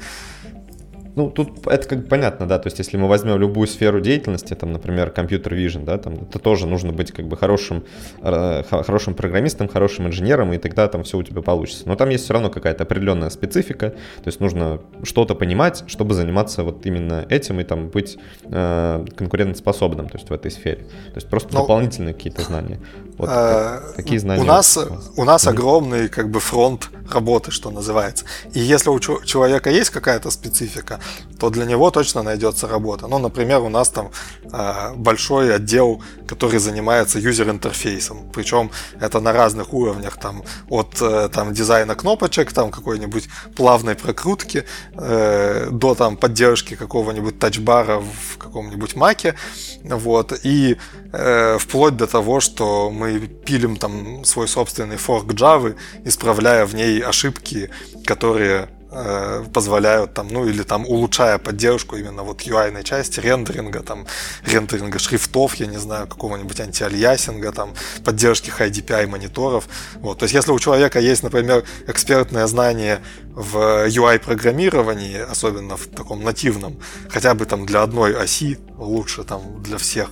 ну, тут это как бы понятно, да, то есть если мы возьмем любую сферу деятельности, там, например, компьютер vision, да, там, это тоже нужно быть как бы хорошим, э, хорошим программистом, хорошим инженером, и тогда там все у тебя получится. Но там есть все равно какая-то определенная специфика, то есть нужно что-то понимать, чтобы заниматься вот именно этим и там быть э, конкурентоспособным, то есть в этой сфере. То есть просто Но... дополнительные какие-то знания. Вот а, какие знания? У нас, у нас огромный как бы фронт работы, что называется. И если у человека есть какая-то специфика, то для него точно найдется работа. Ну, например, у нас там э, большой отдел, который занимается юзер-интерфейсом. Причем это на разных уровнях, там, от э, там, дизайна кнопочек, там, какой-нибудь плавной прокрутки, э, до там, поддержки какого-нибудь тачбара в каком-нибудь маке. Вот, и э, вплоть до того, что мы пилим там свой собственный форк Java, исправляя в ней ошибки, которые э, позволяют там, ну или там улучшая поддержку именно вот UI части, рендеринга, там, рендеринга шрифтов, я не знаю, какого-нибудь антиальясинга, там, поддержки High DPI мониторов. Вот. То есть, если у человека есть, например, экспертное знание в UI-программировании, особенно в таком нативном, хотя бы там для одной оси, лучше там для всех,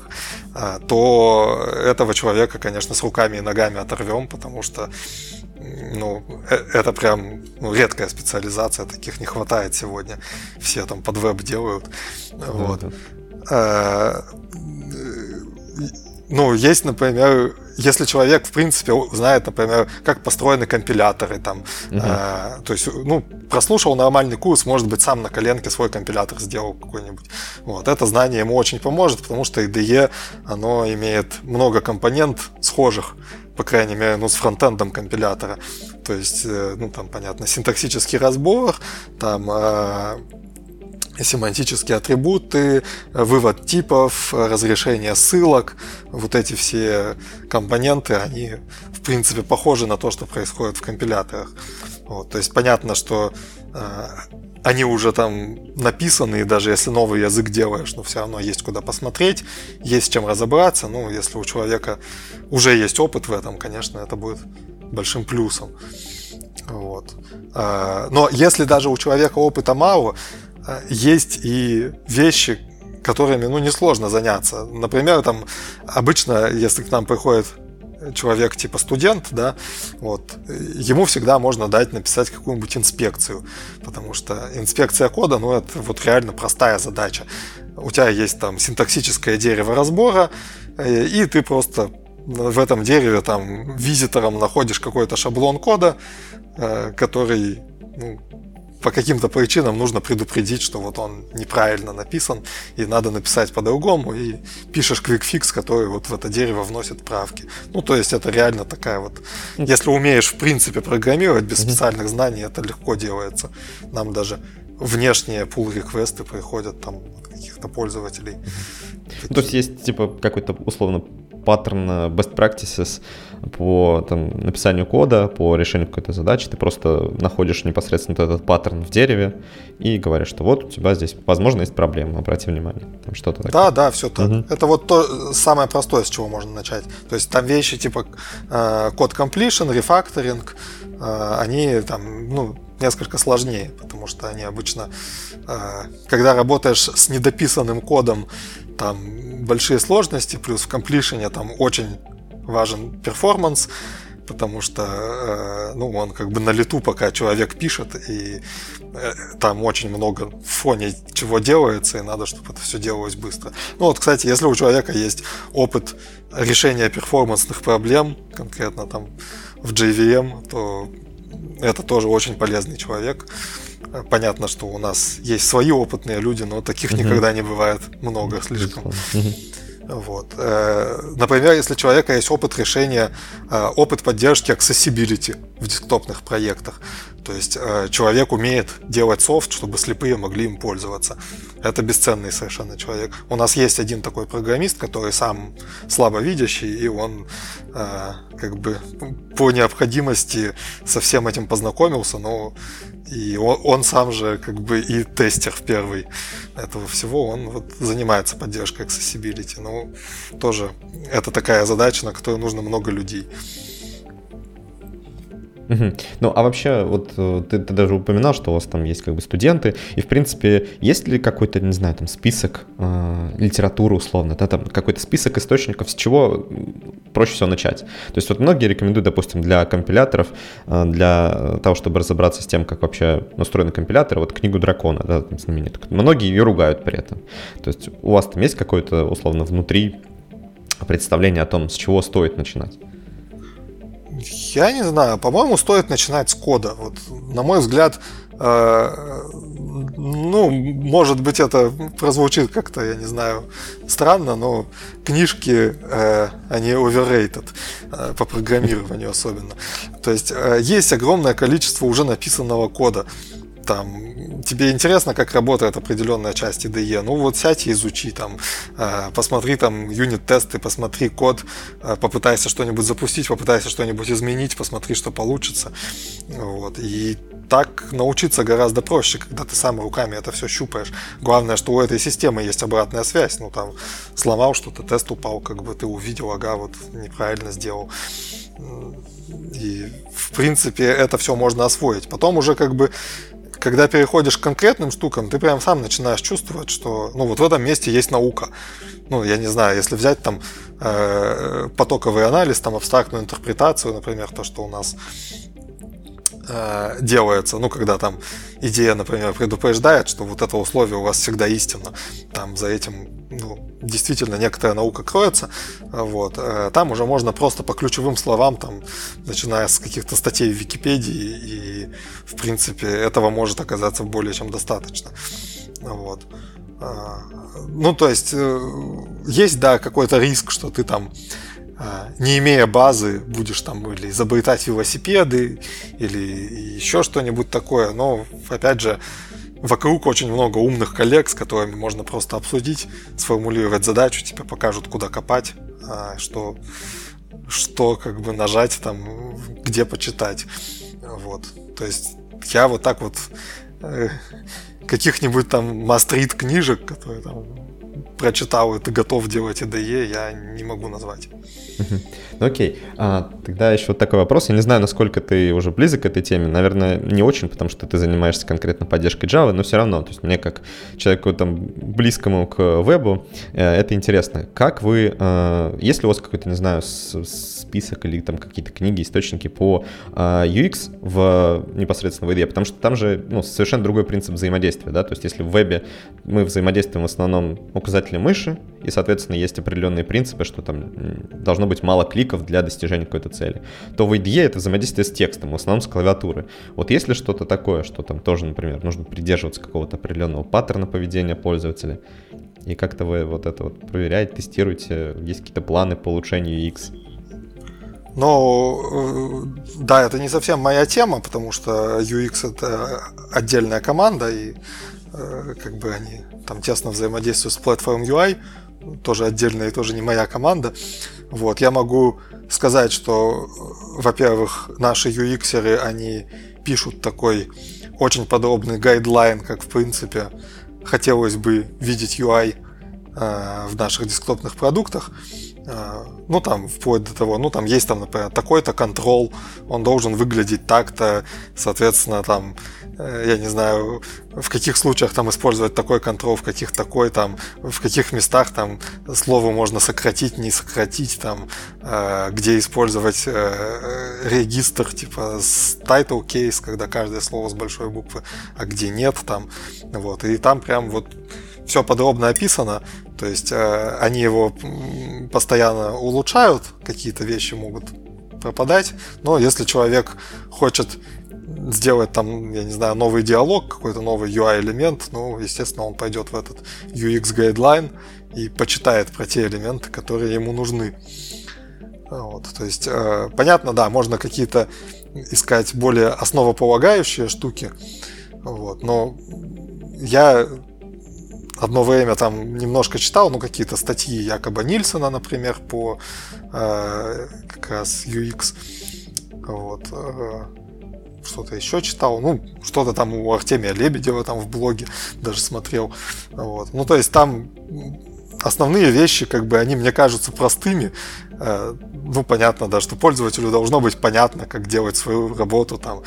э, то этого человека, конечно, с руками и ногами оторвем, потому что ну, э, это прям ну, редкая специализация, таких не хватает сегодня. Все там под веб делают. Да, вот. Да. А, ну, есть, например, если человек, в принципе, знает, например, как построены компиляторы, там, uh-huh. э, то есть, ну, прослушал нормальный курс, может быть, сам на коленке свой компилятор сделал какой-нибудь. Вот, это знание ему очень поможет, потому что IDE, оно имеет много компонент схожих по крайней мере, ну, с фронтендом компилятора. То есть, э, ну, там, понятно, синтаксический разбор, там э, семантические атрибуты, вывод типов, разрешение ссылок, вот эти все компоненты, они, в принципе, похожи на то, что происходит в компиляторах. Вот, то есть понятно, что э, они уже там написаны, и даже если новый язык делаешь, но все равно есть куда посмотреть, есть чем разобраться. Ну, если у человека уже есть опыт в этом, конечно, это будет большим плюсом. Вот. А, но если даже у человека опыта мало, есть и вещи, которыми ну, несложно заняться. Например, там обычно, если к нам приходит человек типа студент, да, вот, ему всегда можно дать написать какую-нибудь инспекцию, потому что инспекция кода, ну, это вот реально простая задача. У тебя есть там синтаксическое дерево разбора, э, и ты просто в этом дереве там визитором находишь какой-то шаблон кода, э, который ну, по каким-то причинам нужно предупредить, что вот он неправильно написан, и надо написать по-другому, и пишешь квикфикс, который вот в это дерево вносит правки. Ну, то есть это реально такая вот... Если умеешь, в принципе, программировать без специальных знаний, это легко делается. Нам даже внешние pull реквесты приходят там от каких-то пользователей. То есть есть типа какой-то условно паттерн э, best practices, по там, написанию кода, по решению какой-то задачи, ты просто находишь непосредственно этот паттерн в дереве и говоришь, что вот у тебя здесь, возможно, есть проблема, обрати внимание. Там что-то такое. Да, да, все так. Угу. Это вот то самое простое, с чего можно начать. То есть там вещи типа э, код completion, рефакторинг, э, они там, ну, несколько сложнее, потому что они обычно, э, когда работаешь с недописанным кодом, там большие сложности, плюс в комплишене там очень важен перформанс, потому что э, ну, он как бы на лету, пока человек пишет, и э, там очень много в фоне чего делается, и надо, чтобы это все делалось быстро. Ну вот, кстати, если у человека есть опыт решения перформансных проблем, конкретно там в JVM, то это тоже очень полезный человек. Понятно, что у нас есть свои опытные люди, но таких угу. никогда не бывает много слишком. Угу. Вот. Э, например, если у человека есть опыт решения, э, опыт поддержки accessibility в десктопных проектах, то есть э, человек умеет делать софт, чтобы слепые могли им пользоваться. Это бесценный совершенно человек. У нас есть один такой программист, который сам слабовидящий, и он как бы по необходимости со всем этим познакомился, но и он, он сам же как бы и тестер в первый этого всего, он вот занимается поддержкой accessibility. Ну, тоже это такая задача, на которую нужно много людей. Угу. Ну, а вообще, вот э, ты, ты даже упоминал, что у вас там есть как бы студенты, и, в принципе, есть ли какой-то, не знаю, там список э, литературы условно, да, там какой-то список источников, с чего проще всего начать? То есть вот многие рекомендуют, допустим, для компиляторов, э, для того, чтобы разобраться с тем, как вообще настроены компиляторы, вот книгу Дракона, да, там знаменитую. Многие ее ругают при этом. То есть у вас там есть какое-то, условно, внутри представление о том, с чего стоит начинать? Я не знаю, по-моему, стоит начинать с кода. Вот, на мой взгляд, э, ну, может быть, это прозвучит как-то, я не знаю, странно, но книжки, э, они overrated э, по программированию особенно. То есть э, есть огромное количество уже написанного кода там, тебе интересно, как работает определенная часть IDE, ну вот сядь и изучи там, э, посмотри там юнит-тесты, посмотри код, э, попытайся что-нибудь запустить, попытайся что-нибудь изменить, посмотри, что получится. Вот. И так научиться гораздо проще, когда ты сам руками это все щупаешь. Главное, что у этой системы есть обратная связь. Ну, там, сломал что-то, тест упал, как бы ты увидел, ага, вот неправильно сделал. И, в принципе, это все можно освоить. Потом уже как бы когда переходишь к конкретным штукам, ты прям сам начинаешь чувствовать, что ну вот в этом месте есть наука. Ну, я не знаю, если взять там э, потоковый анализ, там абстрактную интерпретацию, например, то, что у нас э, делается, ну, когда там идея, например, предупреждает, что вот это условие у вас всегда истинно, там за этим ну, действительно некоторая наука кроется, вот, э, там уже можно просто по ключевым словам, там, начиная с каких-то статей в Википедии, и, в принципе, этого может оказаться более чем достаточно. Вот. А, ну, то есть, э, есть, да, какой-то риск, что ты там не имея базы, будешь там или изобретать велосипеды, или еще что-нибудь такое. Но, опять же, вокруг очень много умных коллег, с которыми можно просто обсудить, сформулировать задачу, тебе покажут, куда копать, а, что, что как бы нажать там, где почитать. Вот. То есть я вот так вот э, каких-нибудь там мастрит книжек, которые там прочитал ты готов делать IDE, я не могу назвать. Ну окей, а, тогда еще вот такой вопрос. Я не знаю, насколько ты уже близок к этой теме. Наверное, не очень, потому что ты занимаешься конкретно поддержкой Java, но все равно, то есть мне как человеку там близкому к вебу, э, это интересно. Как вы, э, есть ли у вас какой-то, не знаю, список или там какие-то книги, источники по э, UX в непосредственно в IDE? Потому что там же ну, совершенно другой принцип взаимодействия, да, то есть если в вебе мы взаимодействуем в основном указателем мыши, и, соответственно, есть определенные принципы, что там должно быть мало кликов для достижения какой-то цели, то в IDE это взаимодействие с текстом, в основном с клавиатуры. Вот если что-то такое, что там тоже, например, нужно придерживаться какого-то определенного паттерна поведения пользователя, и как-то вы вот это вот проверяете, тестируете, есть какие-то планы по улучшению UX? Ну, да, это не совсем моя тема, потому что UX это отдельная команда, и э, как бы они там тесно взаимодействуют с Platform UI, тоже отдельная и тоже не моя команда. Вот, я могу сказать, что, во-первых, наши UX-еры, они пишут такой очень подробный гайдлайн, как в принципе хотелось бы видеть UI э, в наших десктопных продуктах. Э, ну, там, вплоть до того, ну, там есть, там, например, такой-то контрол, он должен выглядеть так-то, соответственно, там, э, я не знаю, в каких случаях там использовать такой контрол, в каких такой, там, в каких местах там слово можно сократить, не сократить, там, э, где использовать регистр, типа, с title case, когда каждое слово с большой буквы, а где нет, там, вот, и там прям вот все подробно описано, то есть э, они его постоянно улучшают, какие-то вещи могут пропадать, но если человек хочет сделать там, я не знаю, новый диалог, какой-то новый UI-элемент, ну, естественно, он пойдет в этот UX guideline и почитает про те элементы, которые ему нужны. Вот, то есть, э, понятно, да, можно какие-то искать более основополагающие штуки, вот, но я одно время там немножко читал, ну, какие-то статьи якобы Нильсона, например, по э, как раз UX. Вот. Э, что-то еще читал, ну, что-то там у Артемия Лебедева там в блоге даже смотрел. Вот. Ну, то есть там основные вещи, как бы, они мне кажутся простыми. Э, ну, понятно, да, что пользователю должно быть понятно, как делать свою работу, там,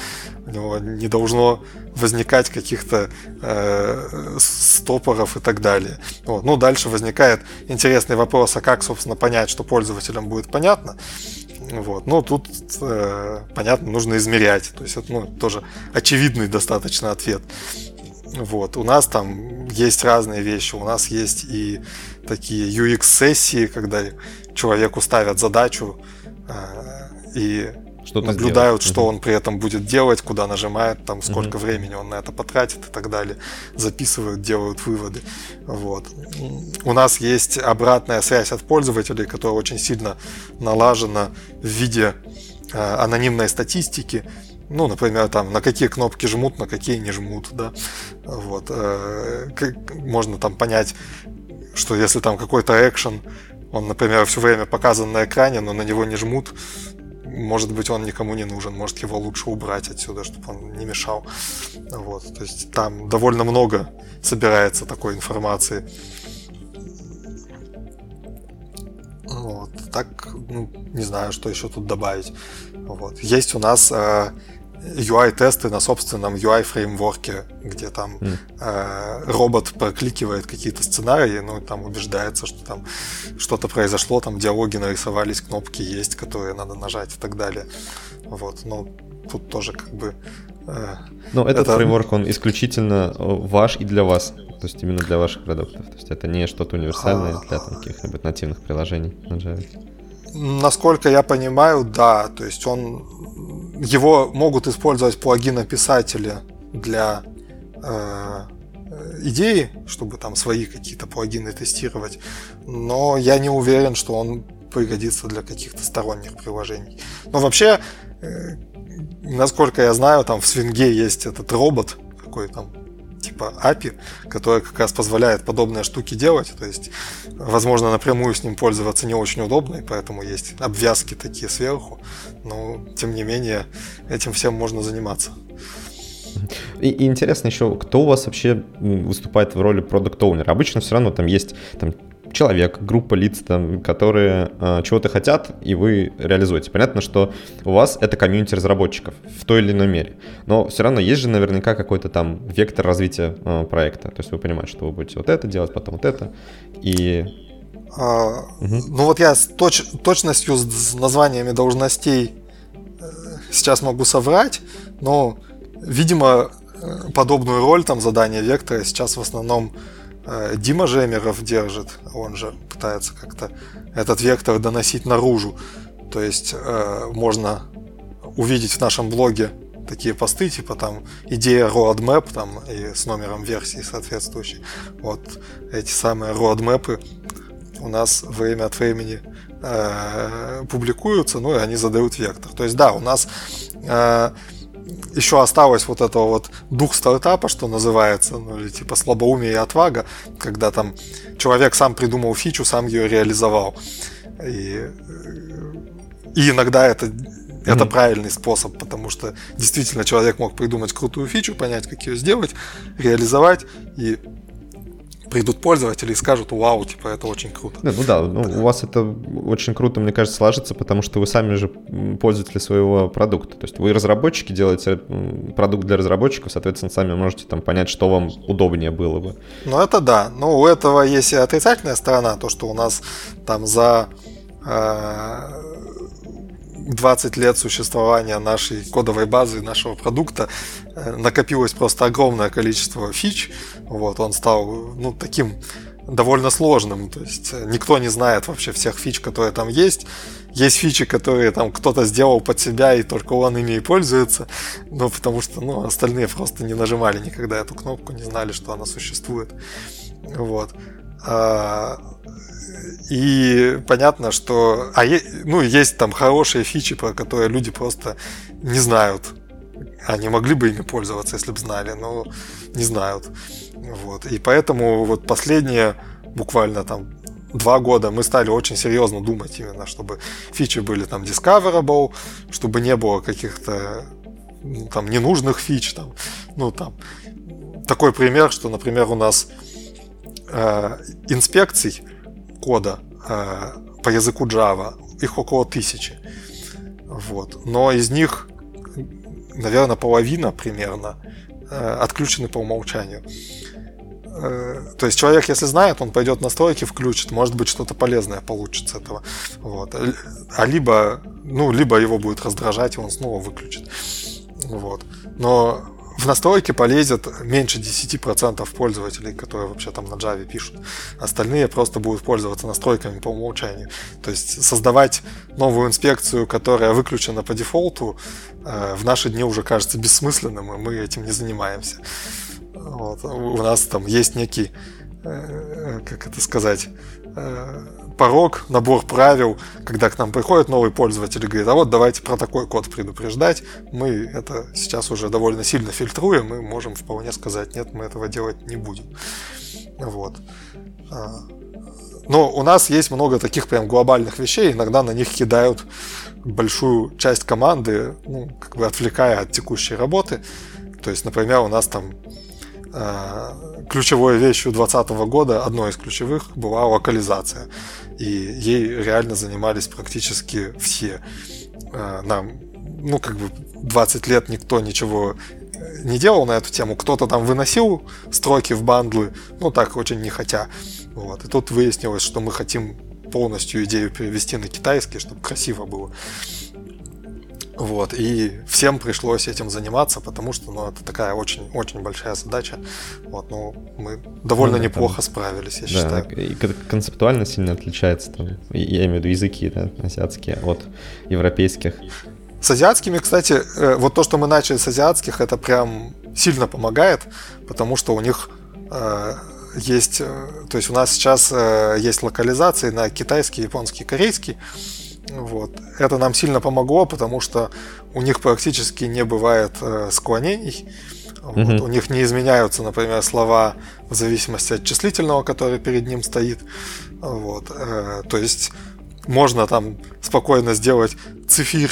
у него не должно возникать каких-то э, стопоров и так далее. Вот. Ну, дальше возникает интересный вопрос, а как, собственно, понять, что пользователям будет понятно. Вот. Ну, тут, э, понятно, нужно измерять. То есть, это ну, тоже очевидный достаточно ответ. Вот. У нас там есть разные вещи. У нас есть и такие UX-сессии, когда человеку ставят задачу э, и что наблюдают, сделать. что он при этом будет делать, куда нажимает, там сколько угу. времени он на это потратит и так далее. Записывают, делают выводы. Вот. У нас есть обратная связь от пользователей, которая очень сильно налажена в виде э, анонимной статистики. Ну, например, там, на какие кнопки жмут, на какие не жмут, да. Вот. Э, можно там понять, что если там какой-то экшен, он, например, все время показан на экране, но на него не жмут, может быть, он никому не нужен, может его лучше убрать отсюда, чтобы он не мешал. Вот, то есть там довольно много собирается такой информации. Вот, так, ну, не знаю, что еще тут добавить. Вот. Есть у нас э, UI-тесты на собственном UI-фреймворке, где там mm. э, робот прокликивает какие-то сценарии, ну, там убеждается, что там что-то произошло, там диалоги нарисовались, кнопки есть, которые надо нажать и так далее. Вот, но тут тоже как бы... Э, но этот это... фреймворк, он исключительно э, ваш и для вас, то есть именно для ваших продуктов, то есть это не что-то универсальное для каких-нибудь нативных приложений на Java. Насколько я понимаю, да, то есть он его могут использовать плагинописатели для э, идеи, чтобы там свои какие-то плагины тестировать, но я не уверен, что он пригодится для каких-то сторонних приложений. Но вообще, э, насколько я знаю, там в свинге есть этот робот, какой там типа API, которая как раз позволяет подобные штуки делать. То есть, возможно, напрямую с ним пользоваться не очень удобно, и поэтому есть обвязки такие сверху. Но, тем не менее, этим всем можно заниматься. И, и интересно еще, кто у вас вообще выступает в роли продукт оунера Обычно все равно там есть там, человек, группа лиц, там, которые э, чего-то хотят, и вы реализуете. Понятно, что у вас это комьюнити разработчиков в той или иной мере. Но все равно есть же наверняка какой-то там вектор развития э, проекта. То есть вы понимаете, что вы будете вот это делать, потом вот это. И а, угу. Ну вот я с точ, точностью с названиями должностей э, сейчас могу соврать, но, видимо, э, подобную роль там задания вектора сейчас в основном Дима Жемеров держит, он же пытается как-то этот вектор доносить наружу. То есть э, можно увидеть в нашем блоге такие посты, типа там идея roadmap там и с номером версии соответствующей. Вот эти самые roadmap у нас время от времени э, публикуются, ну и они задают вектор. То есть да, у нас э, еще осталось вот этого вот дух стартапа, что называется, ну или типа слабоумие и отвага, когда там человек сам придумал фичу, сам ее реализовал. И, и иногда это это mm-hmm. правильный способ, потому что действительно человек мог придумать крутую фичу, понять, как ее сделать, реализовать, и придут пользователи и скажут, вау, типа, это очень круто. Да, ну да, ну, у вас это очень круто, мне кажется, сложится, потому что вы сами же пользователи своего продукта. То есть вы разработчики делаете продукт для разработчиков, соответственно, сами можете там понять, что вам удобнее было бы. Ну это да, но у этого есть и отрицательная сторона, то, что у нас там за э, 20 лет существования нашей кодовой базы, нашего продукта, э, накопилось просто огромное количество фич. Вот, он стал ну, таким довольно сложным. То есть э, никто не знает вообще всех фич, которые там есть. Есть фичи, которые там кто-то сделал под себя, и только он ими и пользуется. Ну, потому что ну, остальные просто не нажимали никогда эту кнопку, не знали, что она существует. Вот. А, и понятно, что... А е... ну, есть там хорошие фичи, про которые люди просто не знают. Они могли бы ими пользоваться, если бы знали, но не знают. Вот. И поэтому вот последние буквально там два года мы стали очень серьезно думать именно, чтобы фичи были там discoverable, чтобы не было каких-то ну, там ненужных фич, там, ну там такой пример, что, например, у нас э, инспекций кода э, по языку Java. Их около тысячи. Вот. Но из них, наверное, половина примерно э, отключены по умолчанию. Э, то есть человек, если знает, он пойдет на настройки, включит, может быть, что-то полезное получится с этого. Вот. А либо, ну, либо его будет раздражать, и он снова выключит. Вот. Но в настройки полезет меньше 10% пользователей, которые вообще там на Java пишут. Остальные просто будут пользоваться настройками по умолчанию. То есть создавать новую инспекцию, которая выключена по дефолту, э, в наши дни уже кажется бессмысленным, и мы этим не занимаемся. Вот. У нас там есть некий, э, как это сказать, э, порог, набор правил, когда к нам приходит новый пользователь и говорит, а вот давайте про такой код предупреждать. Мы это сейчас уже довольно сильно фильтруем, мы можем вполне сказать, нет, мы этого делать не будем. Вот. А, но у нас есть много таких прям глобальных вещей, иногда на них кидают большую часть команды, ну, как бы отвлекая от текущей работы. То есть, например, у нас там ключевой вещью 2020 года, одной из ключевых, была локализация и ей реально занимались практически все. А, нам, ну, как бы 20 лет никто ничего э, не делал на эту тему. Кто-то там выносил строки в бандлы, ну, так очень не хотя. Вот. И тут выяснилось, что мы хотим полностью идею перевести на китайский, чтобы красиво было. Вот, и всем пришлось этим заниматься, потому что, ну, это такая очень-очень большая задача. Вот, ну, мы довольно ну, неплохо там, справились, я да, считаю. И концептуально сильно отличается, там, я имею в виду языки, да, азиатские от европейских. С азиатскими, кстати, э, вот то, что мы начали с азиатских, это прям сильно помогает, потому что у них э, есть, э, то есть у нас сейчас есть локализации на китайский, японский, корейский, вот. Это нам сильно помогло, потому что у них практически не бывает э, склонений. Вот. Mm-hmm. У них не изменяются, например, слова в зависимости от числительного, который перед ним стоит. Вот. Э, то есть можно там спокойно сделать цифир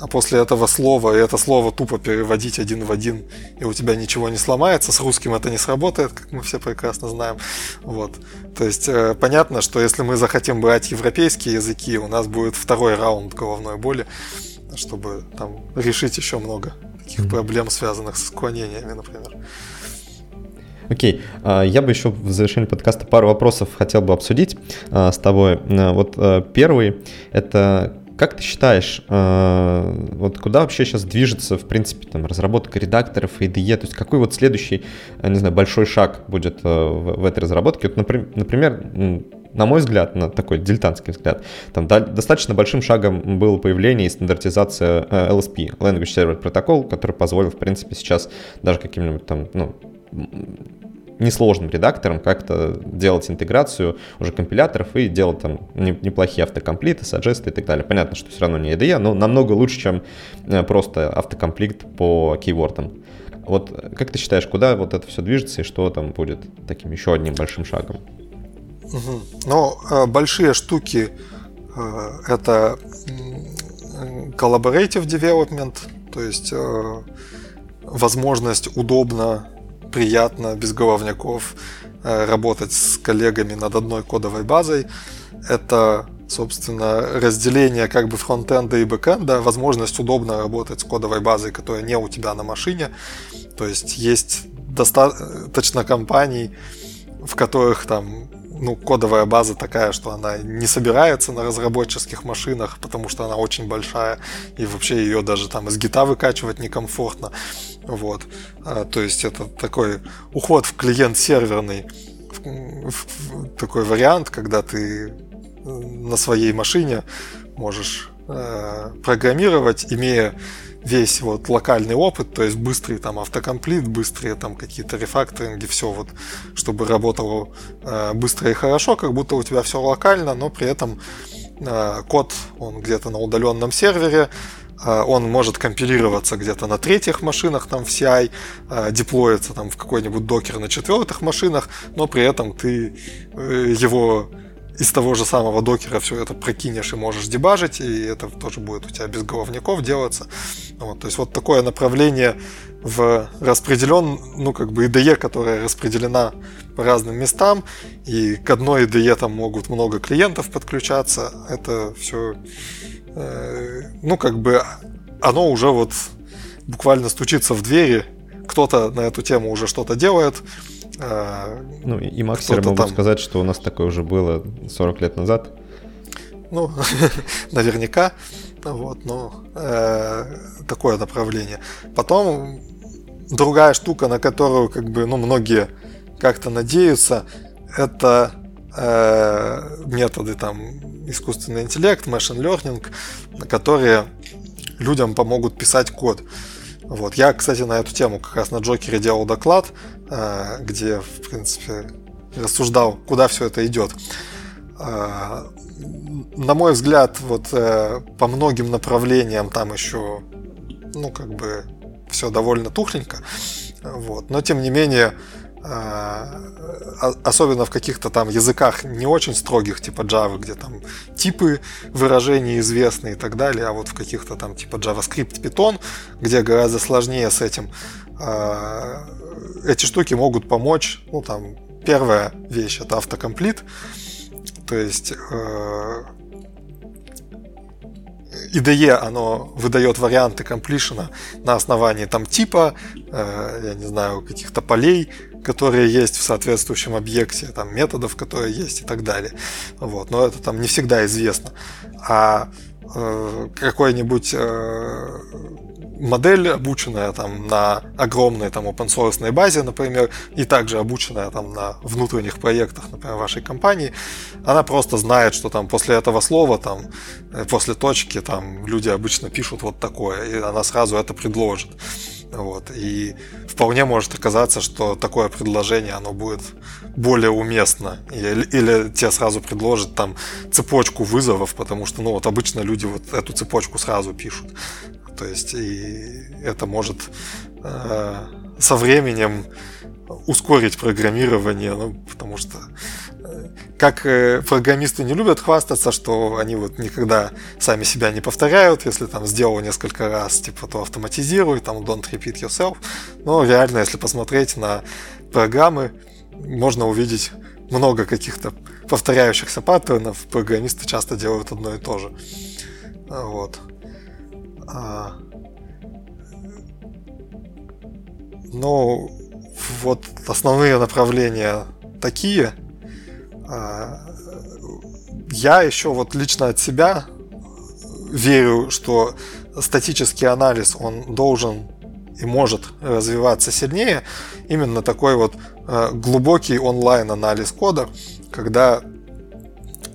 а после этого слова, и это слово тупо переводить один в один, и у тебя ничего не сломается. С русским это не сработает, как мы все прекрасно знаем. Вот. То есть э, понятно, что если мы захотим брать европейские языки, у нас будет второй раунд головной боли, чтобы там решить еще много таких проблем, связанных с склонениями, например. Окей, okay. я бы еще в завершении подкаста пару вопросов хотел бы обсудить а, с тобой. Э, вот э, первый — это как ты считаешь, э, вот куда вообще сейчас движется, в принципе, там, разработка редакторов и IDE? То есть какой вот следующий, э, не знаю, большой шаг будет э, в, этой разработке? Вот, например, на мой взгляд, на такой дилетантский взгляд, там достаточно большим шагом было появление и стандартизация LSP, Language Server Protocol, который позволил, в принципе, сейчас даже каким-нибудь там, ну, несложным редактором как-то делать интеграцию уже компиляторов и делать там неплохие автокомплиты, саджесты и так далее. Понятно, что все равно не IDE, но намного лучше, чем э, просто автокомплект по кейвордам. Вот как ты считаешь, куда вот это все движется и что там будет таким еще одним большим шагом? Ну, э, большие штуки это collaborative development, то есть возможность удобно, приятно, без головняков э, работать с коллегами над одной кодовой базой. Это, собственно, разделение как бы фронтенда и бэкенда, возможность удобно работать с кодовой базой, которая не у тебя на машине. То есть есть достаточно компаний, в которых там ну, кодовая база такая, что она не собирается на разработческих машинах, потому что она очень большая, и вообще ее даже там из гита выкачивать некомфортно. Вот. А, то есть это такой уход в клиент серверный в, в, такой вариант, когда ты на своей машине можешь э, программировать, имея весь вот локальный опыт, то есть быстрый там автокомплит, быстрые там какие-то рефакторинги, все вот, чтобы работало э, быстро и хорошо, как будто у тебя все локально, но при этом э, код, он где-то на удаленном сервере, э, он может компилироваться где-то на третьих машинах там в CI, э, деплоиться там в какой-нибудь докер на четвертых машинах, но при этом ты э, его из того же самого докера все это прокинешь и можешь дебажить, и это тоже будет у тебя без головников делаться. Вот, то есть вот такое направление в распределен, ну как бы IDE, которая распределена по разным местам, и к одной IDE там могут много клиентов подключаться, это все, э, ну как бы оно уже вот буквально стучится в двери, кто-то на эту тему уже что-то делает, а, ну, и Максер могу там... сказать, что у нас такое уже было 40 лет назад. Ну, наверняка. Вот, ну, э, такое направление. Потом другая штука, на которую как бы, ну, многие как-то надеются, это э, методы там искусственный интеллект, machine learning, которые людям помогут писать код. Вот. Я, кстати, на эту тему как раз на Джокере делал доклад, э, где, в принципе, рассуждал, куда все это идет. Э, на мой взгляд, вот э, по многим направлениям там еще, ну, как бы, все довольно тухленько. Вот. Но, тем не менее, особенно в каких-то там языках не очень строгих, типа Java, где там типы выражений известны и так далее, а вот в каких-то там типа JavaScript, Python, где гораздо сложнее с этим, а, эти штуки могут помочь. Ну, там, первая вещь это автокомплит, то есть э, IDE оно выдает варианты комплишена на основании там типа, э, я не знаю, каких-то полей, которые есть в соответствующем объекте, там методов, которые есть и так далее. Вот. Но это там не всегда известно. А э, какой-нибудь э, модель, обученная там на огромной там open source базе, например, и также обученная там на внутренних проектах, например, вашей компании, она просто знает, что там после этого слова, там, э, после точки, там люди обычно пишут вот такое, и она сразу это предложит. Вот. И вполне может оказаться, что такое предложение, оно будет более уместно. Или, или тебе сразу предложат там цепочку вызовов, потому что, ну, вот обычно люди вот эту цепочку сразу пишут. То есть, и это может э, со временем ускорить программирование, ну, потому что как э, программисты не любят хвастаться, что они вот никогда сами себя не повторяют, если там сделал несколько раз, типа, то автоматизируй, там don't repeat yourself. Но реально, если посмотреть на программы, можно увидеть много каких-то повторяющихся паттернов. Программисты часто делают одно и то же. Вот. А... Ну, вот основные направления такие – а, я еще вот лично от себя верю, что статический анализ, он должен и может развиваться сильнее. Именно такой вот а, глубокий онлайн-анализ кода, когда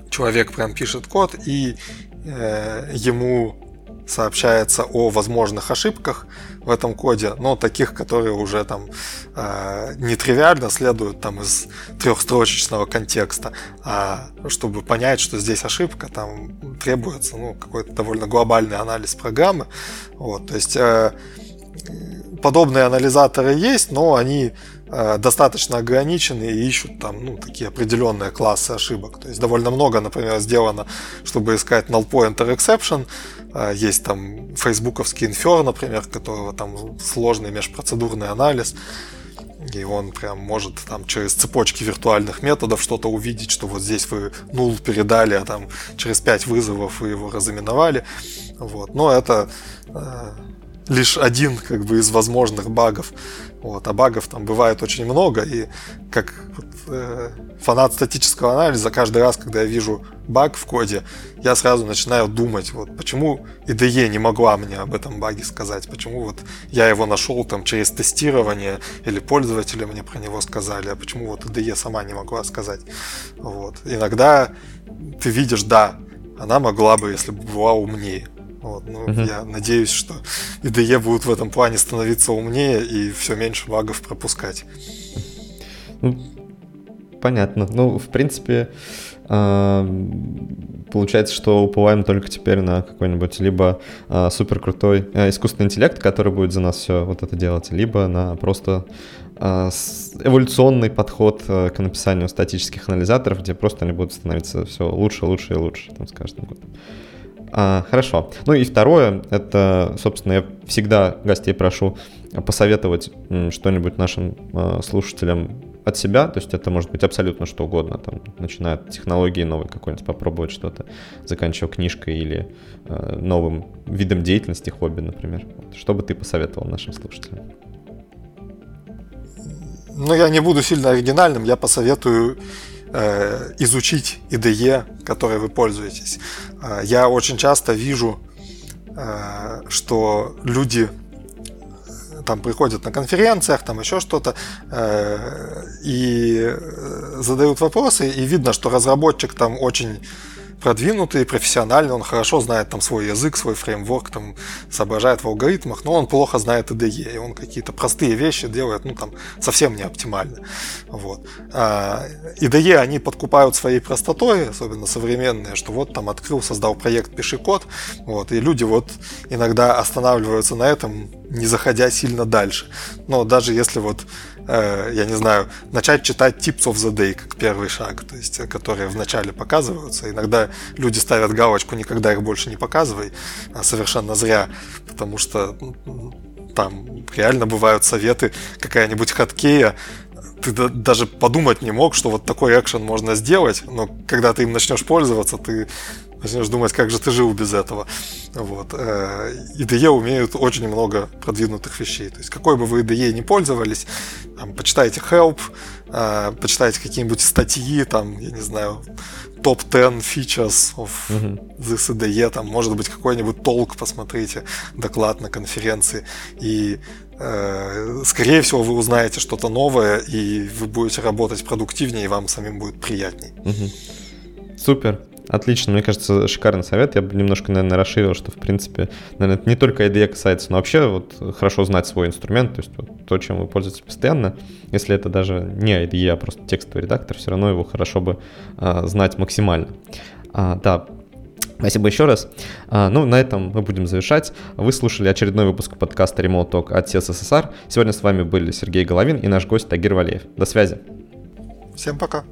человек прям пишет код и э, ему сообщается о возможных ошибках в этом коде, но таких, которые уже там э, нетривиально следуют там из трехстрочечного контекста, а чтобы понять, что здесь ошибка, там требуется ну, какой-то довольно глобальный анализ программы. Вот, то есть э, подобные анализаторы есть, но они Э, достаточно ограничены и ищут там ну, такие определенные классы ошибок. То есть довольно много, например, сделано, чтобы искать null pointer exception. Э, есть там фейсбуковский infer, например, которого там сложный межпроцедурный анализ. И он прям может там через цепочки виртуальных методов что-то увидеть, что вот здесь вы нул передали, а там через 5 вызовов вы его разыменовали. Вот. Но это э, лишь один как бы из возможных багов. Вот, а багов там бывает очень много, и как вот, э, фанат статического анализа, каждый раз, когда я вижу баг в коде, я сразу начинаю думать, вот почему IDE не могла мне об этом баге сказать, почему вот я его нашел там через тестирование, или пользователи мне про него сказали, а почему вот IDE сама не могла сказать. Вот. Иногда ты видишь, да, она могла бы, если бы была умнее. Вот, ну, угу. Я надеюсь, что IDE будут в этом плане становиться умнее и все меньше багов пропускать. Ну, понятно. Ну, в принципе, а, получается, что уповаем только теперь на какой-нибудь либо а, супер крутой а, искусственный интеллект, который будет за нас все вот это делать, либо на просто эволюционный подход к написанию статических анализаторов, где просто они будут становиться все лучше, лучше и лучше там, с каждым годом. А, хорошо. Ну и второе, это, собственно, я всегда гостей прошу посоветовать что-нибудь нашим э, слушателям от себя, то есть это может быть абсолютно что угодно, там, начиная от технологии новой какой-нибудь, попробовать что-то, заканчивая книжкой или э, новым видом деятельности, хобби, например. Что бы ты посоветовал нашим слушателям? Ну, я не буду сильно оригинальным, я посоветую Э, изучить IDE, которой вы пользуетесь. Э, я очень часто вижу, э, что люди там приходят на конференциях, там еще что-то, и задают вопросы, и видно, что разработчик там очень продвинутый, профессиональный, он хорошо знает там свой язык, свой фреймворк, там соображает в алгоритмах, но он плохо знает IDE, и он какие-то простые вещи делает, ну там совсем не оптимально. Вот. А IDE они подкупают своей простотой, особенно современные, что вот там открыл, создал проект, пиши код, вот, и люди вот иногда останавливаются на этом, не заходя сильно дальше. Но даже если вот Э, я не знаю, начать читать Tips of the Day как первый шаг, то есть, э, которые вначале показываются. Иногда люди ставят галочку «никогда их больше не показывай», а совершенно зря, потому что там реально бывают советы, какая-нибудь хаткея, ты даже подумать не мог, что вот такой экшен можно сделать, но когда ты им начнешь пользоваться, ты начнешь думать, как же ты жил без этого. Вот. IDE э, умеют очень много продвинутых вещей. То есть какой бы вы IDE не пользовались, там, почитайте help, э, почитайте какие-нибудь статьи, там, я не знаю, топ-10 features of this IDE, там, может быть, какой-нибудь толк посмотрите, доклад на конференции, и э, скорее всего, вы узнаете что-то новое, и вы будете работать продуктивнее, и вам самим будет приятнее. Супер. Отлично, мне кажется, шикарный совет. Я бы немножко, наверное, расширил, что, в принципе, наверное, это не только IDE касается, но вообще вот хорошо знать свой инструмент, то есть вот, то, чем вы пользуетесь постоянно. Если это даже не IDE, а просто текстовый редактор, все равно его хорошо бы а, знать максимально. А, да, Спасибо еще раз. А, ну, на этом мы будем завершать. Вы слушали очередной выпуск подкаста Remote Talk от СССР. Сегодня с вами были Сергей Головин и наш гость Тагир Валеев. До связи. Всем пока.